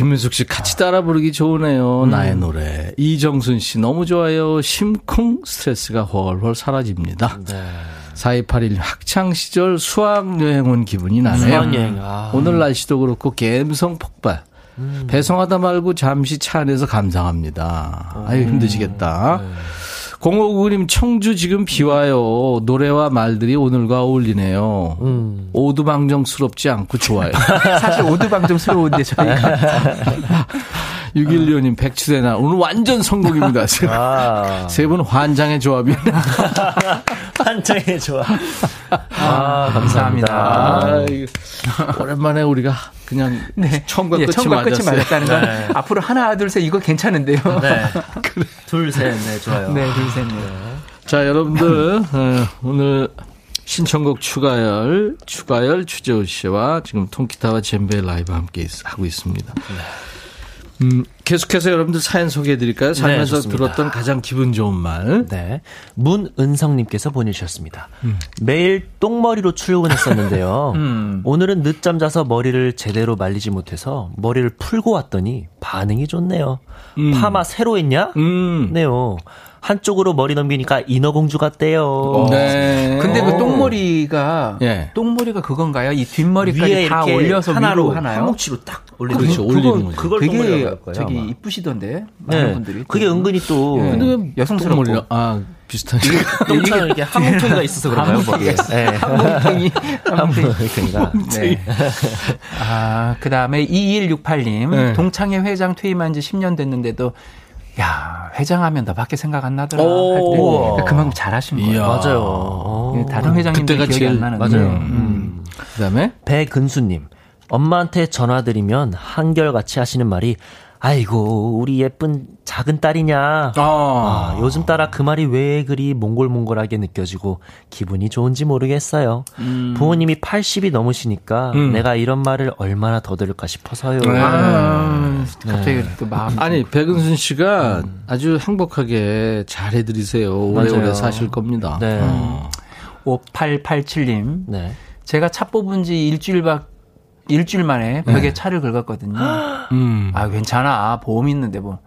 Speaker 1: 김민숙 씨 같이 따라 부르기 좋으네요. 나의 노래. 이정순 씨 너무 좋아요. 심쿵 스트레스가 훨훨 사라집니다.
Speaker 5: 네.
Speaker 1: 4281 학창 시절 수학 여행 온 기분이 나네요.
Speaker 5: 수학 여행, 아.
Speaker 1: 오늘 날씨도 그렇고 감성 폭발. 배송하다 말고 잠시 차 안에서 감상합니다. 아유 힘드시겠다. 0599님 청주 지금 비 와요. 노래와 말들이 오늘과 어울리네요.
Speaker 5: 음.
Speaker 1: 오두방정스럽지 않고 좋아요.
Speaker 7: 사실 오두방정스러운데 저희가
Speaker 1: 612님 백추대나 오늘 완전 성공입니다.
Speaker 5: 아.
Speaker 1: 세분 환장의 조합이.
Speaker 5: 한창의 좋아. 아, 감사합니다.
Speaker 1: 아, 오랜만에 우리가 그냥 처음과
Speaker 7: 예,
Speaker 1: 끝이
Speaker 7: 처음과 끝이. 맞았다는 건 앞으로 하나 둘 셋 이거 괜찮은데요.
Speaker 5: 네. 둘, 셋, 네, 좋아요.
Speaker 7: 네, 둘 셋. 네.
Speaker 1: 자, 여러분들 어, 오늘 신청곡 추가열, 추가열 추재호 씨와 지금 통기타와 젬베 라이브 함께 있- 하고 있습니다. 음, 계속해서 여러분들 사연 소개해 드릴까요? 살면서
Speaker 5: 좋습니다.
Speaker 1: 들었던 가장 기분 좋은 말.
Speaker 5: 네. 문은성님께서 보내주셨습니다.
Speaker 1: 음.
Speaker 5: 매일 똥머리로 출근했었는데요.
Speaker 7: 음.
Speaker 5: 오늘은 늦잠 자서 머리를 제대로 말리지 못해서 머리를 풀고 왔더니 반응이 좋네요. 파마 새로 했냐?
Speaker 1: 음.
Speaker 5: 네요. 한쪽으로 머리 넘기니까 인어공주 같대요.
Speaker 1: 네.
Speaker 7: 근데 그 똥머리가
Speaker 1: 예.
Speaker 5: 똥머리가
Speaker 7: 똥머리가 그건가요? 이 뒷머리까지 다 올려서
Speaker 5: 하나로
Speaker 7: 위로 하나요?
Speaker 5: 한뭉치로 딱 올리는
Speaker 1: 그렇죠. 올리는 거죠.
Speaker 5: 그걸
Speaker 7: 되게. 저기
Speaker 5: 아마.
Speaker 7: 이쁘시던데 많은
Speaker 5: 네.
Speaker 7: 분들이.
Speaker 5: 그게 은근히 또
Speaker 7: 예.
Speaker 1: 근데 왜
Speaker 7: 여성스럽고.
Speaker 1: 똥머리라- 아, 비슷하게.
Speaker 5: 똥처럼 이렇게 한뭉텅이가 있어서 그런가요? 머리에. 네.
Speaker 7: 한뭉탱이.
Speaker 5: 한뭉텅이가.
Speaker 7: 네. 아, 그 다음에 2168님.
Speaker 1: 네.
Speaker 7: 동창회 회장 퇴임한 지 10년 됐는데도, 야, 회장하면 너밖에 생각 안 나더라.
Speaker 1: 오.
Speaker 7: 할 때. 그만큼 잘하신 거예요.
Speaker 5: 맞아요.
Speaker 7: 예, 다른 회장님들
Speaker 1: 그때가
Speaker 7: 기억이
Speaker 1: 제일-
Speaker 7: 안 나는데.
Speaker 5: 맞아요.
Speaker 7: 음.
Speaker 1: 그 다음에
Speaker 5: 배근수님, 엄마한테 전화드리면 한결같이 하시는 말이, 아이고, 우리 예쁜 작은 딸이냐. 아, 요즘 따라 그 말이 왜 그리 몽골몽골하게 느껴지고 기분이 좋은지 모르겠어요. 부모님이 80이 넘으시니까
Speaker 1: 음.
Speaker 5: 내가 이런 말을 얼마나 더 들을까 싶어서요.
Speaker 1: 네.
Speaker 7: 아, 갑자기 또 마음.
Speaker 1: 아니 백은순 씨가 아주 행복하게 잘 해드리세요. 오래오래
Speaker 5: 맞아요.
Speaker 1: 사실 겁니다.
Speaker 5: 네.
Speaker 1: 어.
Speaker 7: 5887님.
Speaker 5: 네.
Speaker 7: 제가 차 뽑은 지 일주일 박, 일주일 만에 벽에 차를 긁었거든요.
Speaker 1: 음.
Speaker 7: 아, 괜찮아. 보험 있는데 뭐.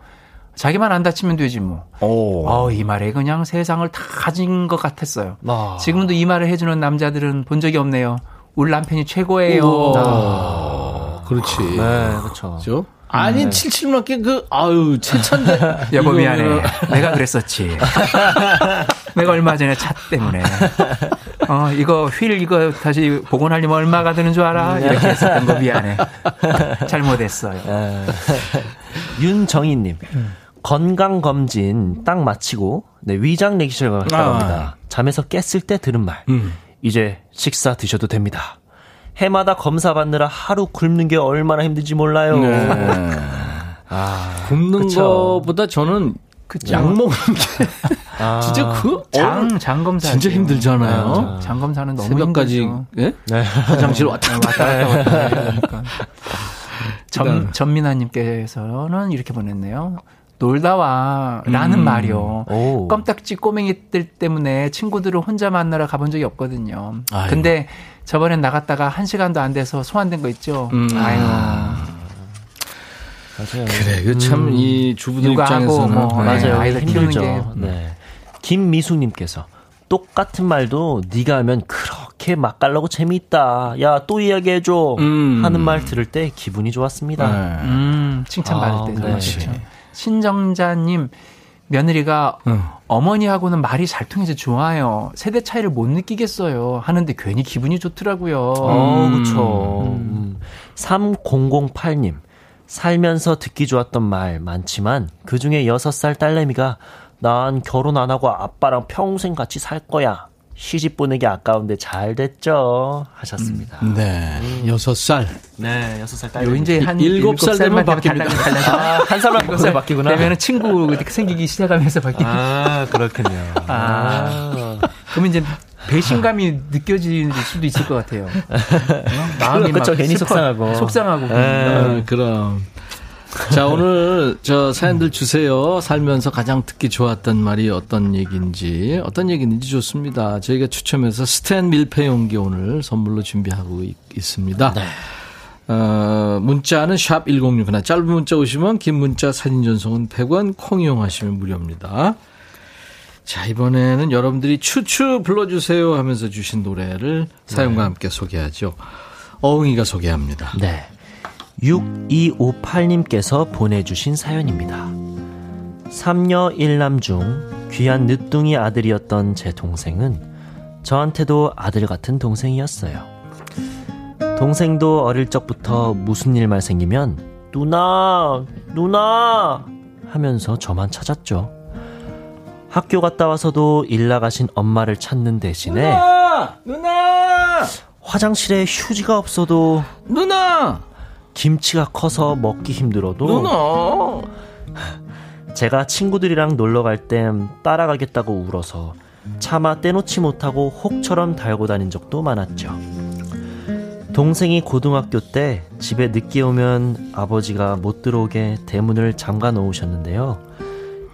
Speaker 7: 자기만 안 다치면 되지 뭐.
Speaker 1: 오.
Speaker 7: 어, 이 말에 그냥 세상을 다 가진 것 같았어요.
Speaker 5: 아.
Speaker 7: 지금도 이 말을 해주는 남자들은 본 적이 없네요. 우리 남편이 최고예요.
Speaker 1: 아, 그렇지.
Speaker 5: 네, 그렇죠.
Speaker 1: 그죠? 아니, 칠칠맞게 그, 아유, 칠천대.
Speaker 7: 여보 미안해. 내가 그랬었지. 내가 얼마 전에 차 때문에. 어, 이거 휠 이거 다시 복원하려면 얼마가 드는 줄 알아? 이렇게 했었던 거 미안해. 잘못했어요.
Speaker 5: 네. 윤정희님 건강 검진 딱 마치고 네, 위장 내기실 갔다
Speaker 1: 아.
Speaker 5: 갑니다. 잠에서 깼을 때 들은 말
Speaker 1: 음.
Speaker 5: 이제 식사 드셔도 됩니다. 해마다 검사 받느라 하루 굶는 게 얼마나 힘든지 몰라요.
Speaker 1: 네.
Speaker 5: 아,
Speaker 1: 굶는
Speaker 5: 그쵸.
Speaker 1: 거보다 저는 약 먹는 게
Speaker 5: 아.
Speaker 1: 진짜 그
Speaker 7: 장, 장 검사.
Speaker 1: 진짜 힘들잖아요.
Speaker 7: 장 검사는 너무
Speaker 1: 새벽까지. 예?
Speaker 5: 네.
Speaker 1: 화장실 왔다 갔다.
Speaker 7: 왔다 갔다 그러니까. 전. 전민아님께서는 이렇게 보냈네요. 놀다 와. 라는
Speaker 1: 음.
Speaker 7: 말이요.
Speaker 5: 오.
Speaker 7: 껌딱지 꼬맹이들 때문에 친구들을 혼자 만나러 가본 적이 없거든요.
Speaker 1: 아이고.
Speaker 7: 근데 저번엔 나갔다가 한 시간도 안 돼서 소환된 거 있죠.
Speaker 1: 음.
Speaker 7: 아유.
Speaker 5: 맞아요.
Speaker 1: 그래, 그참이 주부들 입장에서는
Speaker 7: 뭐,
Speaker 1: 네.
Speaker 5: 맞아요.
Speaker 7: 아이들 키우는
Speaker 5: 힘들죠.
Speaker 7: 게.
Speaker 5: 네. 김미숙님께서 똑같은 말도 네가 하면 그렇게 맛깔나고 재미있다. 야 또 이야기해줘.
Speaker 1: 음.
Speaker 5: 하는 말 들을 때 기분이 좋았습니다.
Speaker 1: 네.
Speaker 7: 음, 칭찬 받을
Speaker 5: 아,
Speaker 7: 때.
Speaker 5: 그렇지.
Speaker 7: 그렇죠. 신정자님, 며느리가
Speaker 1: 응.
Speaker 7: 어머니하고는 말이 잘 통해서 좋아요. 세대 차이를 못 느끼겠어요. 하는데 괜히 기분이 좋더라고요.
Speaker 5: 어, 그쵸. 음. 3008님. 살면서 듣기 좋았던 말 많지만 그 중에 6살 딸내미가 난 결혼 안 하고 아빠랑 평생 같이 살 거야. 시집 보내기 아까운데 잘 됐죠. 하셨습니다.
Speaker 1: 네. 여섯 살.
Speaker 5: 네, 6살
Speaker 7: 요
Speaker 5: 딸내미.
Speaker 7: 이제 한
Speaker 1: 일곱 살 되면 바뀝니다.
Speaker 5: 아, 한 살만 바뀌 바뀌구나.
Speaker 7: 되면 친구 생기기 시작하면서 바뀌.
Speaker 5: 아, 그렇군요.
Speaker 7: 아. 그러면 이제 배신감이 느껴질 수도 있을 것 같아요. 어? 마음이
Speaker 5: 그쵸,
Speaker 7: 막
Speaker 5: 괜히
Speaker 7: 슬퍼-
Speaker 5: 속상하고.
Speaker 7: 속상하고.
Speaker 5: 네.
Speaker 1: 아, 그럼. 자, 오늘 저 사연들 주세요. 살면서 가장 듣기 좋았던 말이 어떤 얘기인지, 어떤 얘기인지 좋습니다. 저희가 추첨해서 스탠 밀폐 용기 오늘 선물로 준비하고 있, 습니다 어, 문자는 샵 1061. 짧은 문자 오시면 긴 문자 사진 전송은 100원, 콩 이용하시면 무료입니다. 자, 이번에는 여러분들이 추추 불러주세요 하면서 주신 노래를 사연과 함께 소개하죠. 어흥이가 소개합니다.
Speaker 5: 네. 6258님께서 보내주신 사연입니다. 3녀 1남 중 귀한 늦둥이 아들이었던 제 동생은 저한테도 아들 같은 동생이었어요. 동생도 어릴 적부터 무슨 일만 생기면 누나, 누나 하면서 저만 찾았죠. 학교 갔다 와서도 일 나가신 엄마를 찾는 대신에
Speaker 1: 누나! 누나!
Speaker 5: 화장실에 휴지가 없어도
Speaker 1: 누나!
Speaker 5: 김치가 커서 먹기 힘들어도
Speaker 1: 누나!
Speaker 5: 제가 친구들이랑 놀러 갈 땐 따라가겠다고 울어서 차마 떼놓지 못하고 혹처럼 달고 다닌 적도 많았죠. 동생이 고등학교 때 집에 늦게 오면 아버지가 못 들어오게 대문을 잠가 놓으셨는데요.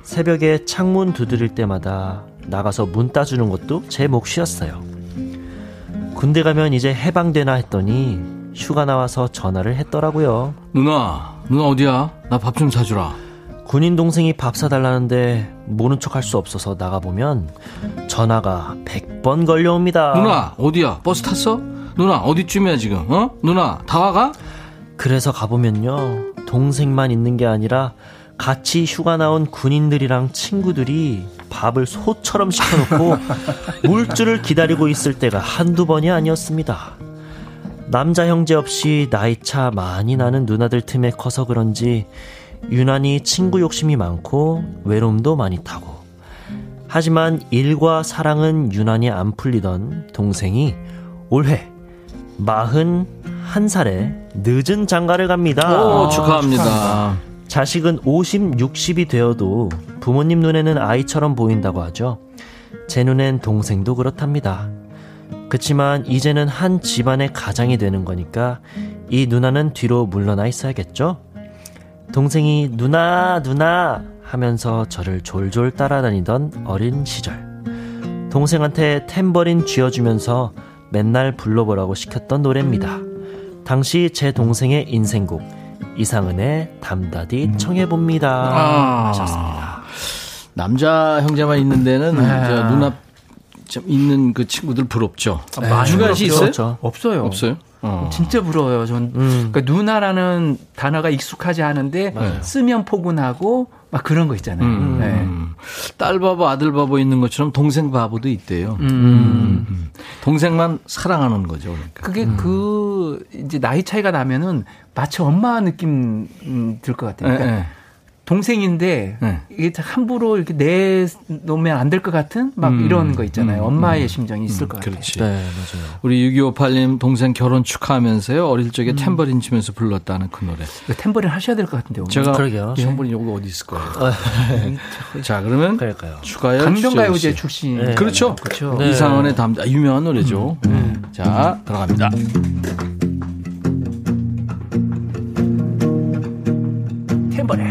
Speaker 5: 새벽에 창문 두드릴 때마다 나가서 문 따주는 것도 제 몫이었어요. 군대 가면 이제 해방되나 했더니 휴가 나와서 전화를 했더라고요.
Speaker 1: 누나, 누나 어디야? 나 밥 좀 사주라.
Speaker 5: 군인 동생이 밥 사달라는데 모른 척 할 수 없어서 나가보면 전화가 100번 걸려옵니다.
Speaker 1: 누나, 어디야? 버스 탔어? 누나, 어디쯤이야 지금? 어? 누나, 다 와가?
Speaker 5: 그래서 가보면요. 동생만 있는 게 아니라 같이 휴가 나온 군인들이랑 친구들이 밥을 소처럼 시켜놓고 물줄을 기다리고 있을 때가 한두 번이 아니었습니다. 남자 형제 없이 나이 차 많이 나는 누나들 틈에 커서 그런지 유난히 친구 욕심이 많고 외로움도 많이 타고 하지만 일과 사랑은 유난히 안 풀리던 동생이 올해 41살에 늦은 장가를 갑니다.
Speaker 1: 오, 축하합니다.
Speaker 5: 자식은 50, 60이 되어도 부모님 눈에는 아이처럼 보인다고 하죠. 제 눈엔 동생도 그렇답니다. 그치만 이제는 한 집안의 가장이 되는 거니까 이 누나는 뒤로 물러나 있어야겠죠? 동생이 누나, 누나 하면서 저를 졸졸 따라다니던 어린 시절. 동생한테 탬버린 쥐어주면서 맨날 불러보라고 시켰던 노래입니다. 당시 제 동생의 인생곡 이상은의 담다디 청해봅니다.
Speaker 1: 아.
Speaker 5: 하셨습니다.
Speaker 1: 남자 형제만 있는 데는
Speaker 7: 네.
Speaker 1: 저 누나 좀 있는 그 친구들 부럽죠.
Speaker 7: 많이
Speaker 1: 주간 씨 있어요?
Speaker 7: 없어요.
Speaker 1: 없어요? 어.
Speaker 7: 진짜 부러워요. 전
Speaker 5: 음.
Speaker 7: 그러니까 누나라는 단어가 익숙하지 않은데
Speaker 1: 네.
Speaker 7: 쓰면 포근하고 막 그런 거 있잖아요.
Speaker 1: 음,
Speaker 7: 네.
Speaker 1: 음. 딸 바보, 아들 바보 있는 것처럼 동생 바보도 있대요.
Speaker 7: 음.
Speaker 1: 음. 동생만 사랑하는 거죠. 그러니까.
Speaker 7: 그게 그 이제 나이 차이가 나면은 마치 엄마 느낌 음, 들것 같아요.
Speaker 1: 예,
Speaker 7: 그러니까
Speaker 1: 예.
Speaker 7: 동생인데
Speaker 1: 네.
Speaker 7: 이게 함부로 이렇게 내놓으면 안 될 것 같은 막
Speaker 1: 음.
Speaker 7: 이런 거 있잖아요.
Speaker 1: 음.
Speaker 7: 엄마의 심정이 있을 것 같아요.
Speaker 1: 그렇지.
Speaker 5: 네, 맞아요.
Speaker 1: 우리 6258님 동생 결혼 축하하면서요. 어릴 적에 탬버린 치면서 불렀다는 그 노래.
Speaker 7: 템버린 하셔야 될 것 같은데 오늘.
Speaker 1: 제가
Speaker 5: 그러게요.
Speaker 1: 탬버린 여기 어디 있을 거예요. 자, 그러면
Speaker 5: 그럴까요?
Speaker 1: 추가열
Speaker 7: 강변가요제. 출신.
Speaker 5: 네.
Speaker 1: 그렇죠.
Speaker 7: 그렇죠.
Speaker 5: 네.
Speaker 1: 이상원의 담다 아, 유명한 노래죠. 음. 자, 들어갑니다.
Speaker 7: 템버린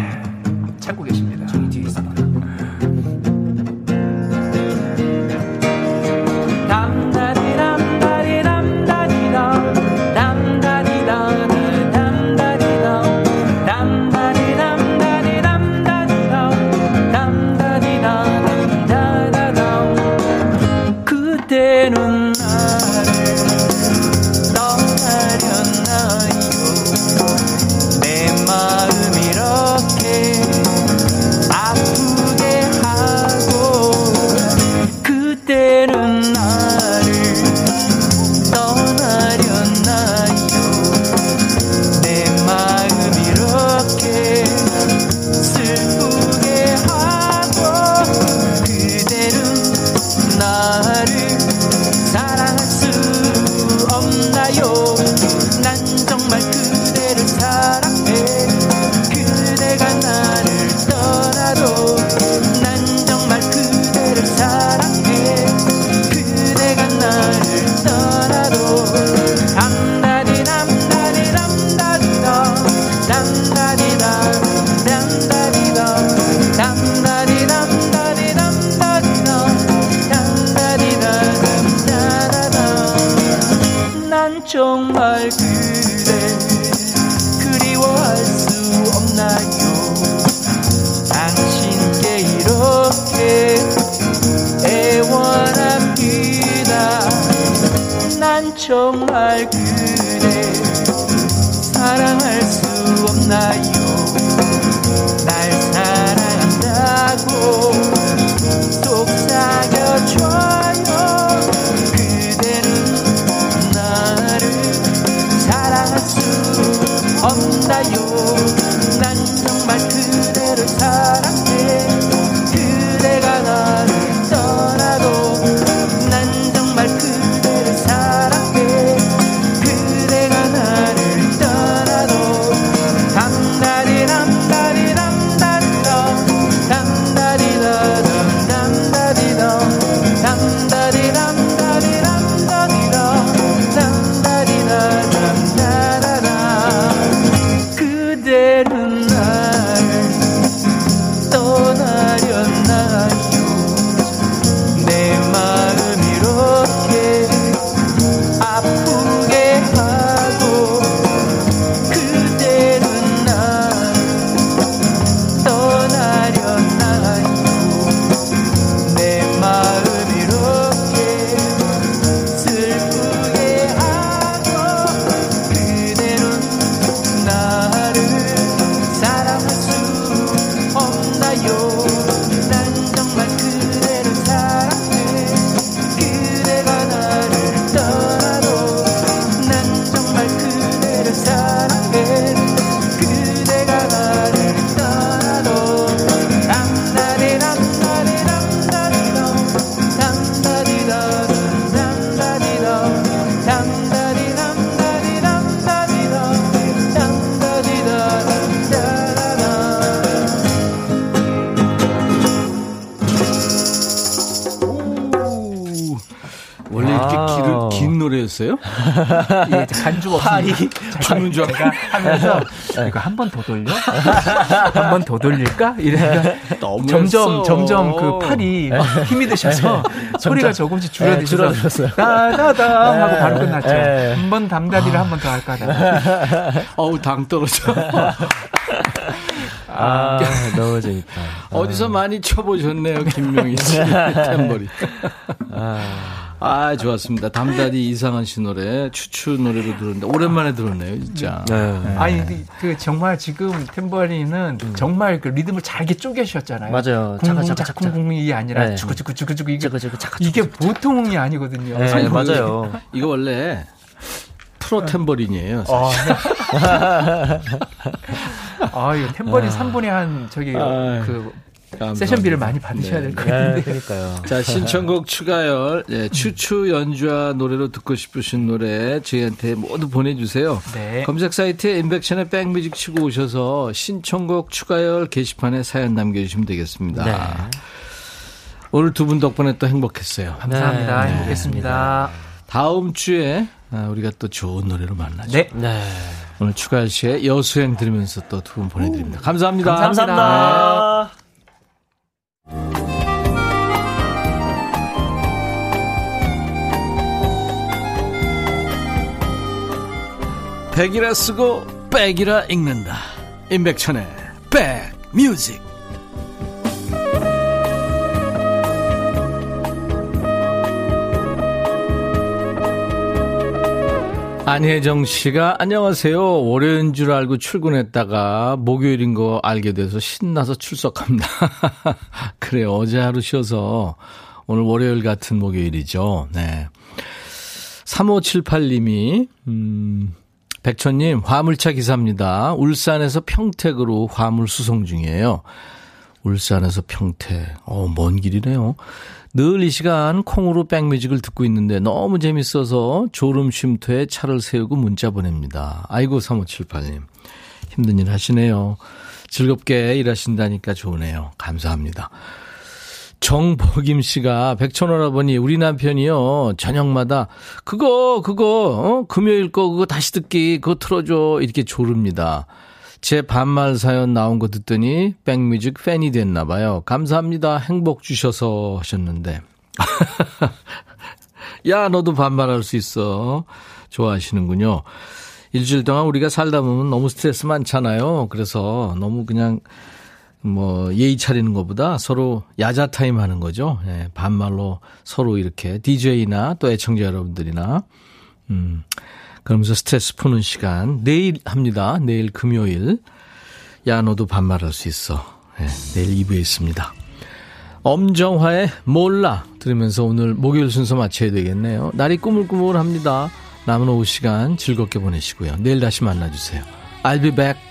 Speaker 7: 예, 간주가 없습니다.
Speaker 1: 죽는 줄 알고.
Speaker 7: 하면서 이거 한 번 더 돌려? 한 번 더 돌릴까? 이러니까 점점. 점점 그 팔이 힘이 드셔서 소리가 조금씩
Speaker 5: 줄어들었어요.
Speaker 7: 따다다 하고 바로 끝났죠.
Speaker 5: 네.
Speaker 7: 한번 담다디를 한 번 더 할까 하다가
Speaker 1: 어우, 당 떨어져.
Speaker 5: 아, 너무 재밌다.
Speaker 1: 어디서 많이 쳐보셨네요, 김명희 씨. 탬버리. 아, 좋았습니다. 담다디 이상한 씨 노래, 추추 노래로 들었는데, 오랜만에 들었네요, 진짜.
Speaker 5: 네.
Speaker 7: 아니 그- 그 정말 지금 템버리는 정말 그 리듬을 잘게 쪼개셨잖아요.
Speaker 5: 맞아요.
Speaker 7: 쿵쿵짝쿵쿵이 아니라
Speaker 5: 네.
Speaker 7: 주구주구주구주구 이게 이게. 보통이 아니거든요.
Speaker 5: 네,
Speaker 7: 아니,
Speaker 5: 맞아요.
Speaker 1: 이거 원래 프로 탬버린이에요.
Speaker 7: 어,
Speaker 1: 사실.
Speaker 7: 아, 이거 템버린 3분의 한 저기
Speaker 1: 아,
Speaker 7: 그
Speaker 1: 감사합니다.
Speaker 7: 세션비를 많이 받으셔야 될 것 같은데.
Speaker 5: 네, 그러니까요.
Speaker 1: 자, 신청곡 추가열, 예, 추추 연주와 노래로 듣고 싶으신 노래 저희한테 모두 보내주세요.
Speaker 7: 네.
Speaker 1: 검색 사이트에 인백션의 백뮤직 치고 오셔서 신청곡 추가열 게시판에 사연 남겨주시면 되겠습니다.
Speaker 5: 네.
Speaker 1: 오늘 두 분 덕분에 또 행복했어요.
Speaker 7: 감사합니다.
Speaker 5: 네.
Speaker 7: 행복했습니다.
Speaker 1: 다음 주에 아, 우리가 또 좋은 노래로 만나죠.
Speaker 7: 네.
Speaker 5: 네.
Speaker 1: 오늘 추가열 씨의 여수행 들으면서 또 두 분 보내드립니다. 감사합니다.
Speaker 5: 감사합니다.
Speaker 1: 백이라 쓰고 백이라 읽는다. 임백천의 백뮤직. 안혜정 씨가 안녕하세요. 월요일인 줄 알고 출근했다가 목요일인 거 알게 돼서 신나서 출석합니다. 그래요. 어제 하루 쉬어서 오늘 월요일 같은 목요일이죠. 네. 3578님이, 음, 백천님, 화물차 기사입니다. 울산에서 평택으로 화물 수송 중이에요. 울산에서 평택. 어, 먼 길이네요. 늘 이 시간 콩으로 백뮤직을 듣고 있는데 너무 재밌어서 졸음 쉼터에 차를 세우고 문자 보냅니다. 아이고, 3578님. 힘든 일 하시네요. 즐겁게 일하신다니까 좋으네요. 감사합니다. 정복임 씨가 백천오라버니 우리 남편이요 저녁마다 그거 그거 어? 금요일 거 그거 다시 듣기 그거 틀어줘 이렇게 조릅니다. 제 반말 사연 나온 거 듣더니 백뮤직 팬이 됐나 봐요. 감사합니다. 행복 주셔서 하셨는데 야 너도 반말할 수 있어 좋아하시는군요. 일주일 동안 우리가 살다 보면 너무 스트레스 많잖아요. 그래서 너무 그냥 뭐 예의 차리는 것보다 서로 야자 타임 하는 거죠. 예, 반말로 서로 이렇게 DJ나 또 애청자 여러분들이나 음 그러면서 스트레스 푸는 시간 내일 합니다. 내일 금요일 야 너도 반말할 수 있어. 예, 내일 2부에 있습니다. 엄정화의 몰라 들으면서 오늘 목요일 순서 마쳐야 되겠네요. 날이 꾸물꾸물합니다. 남은 오후 시간 즐겁게 보내시고요. 내일 다시 만나주세요. I'll be back.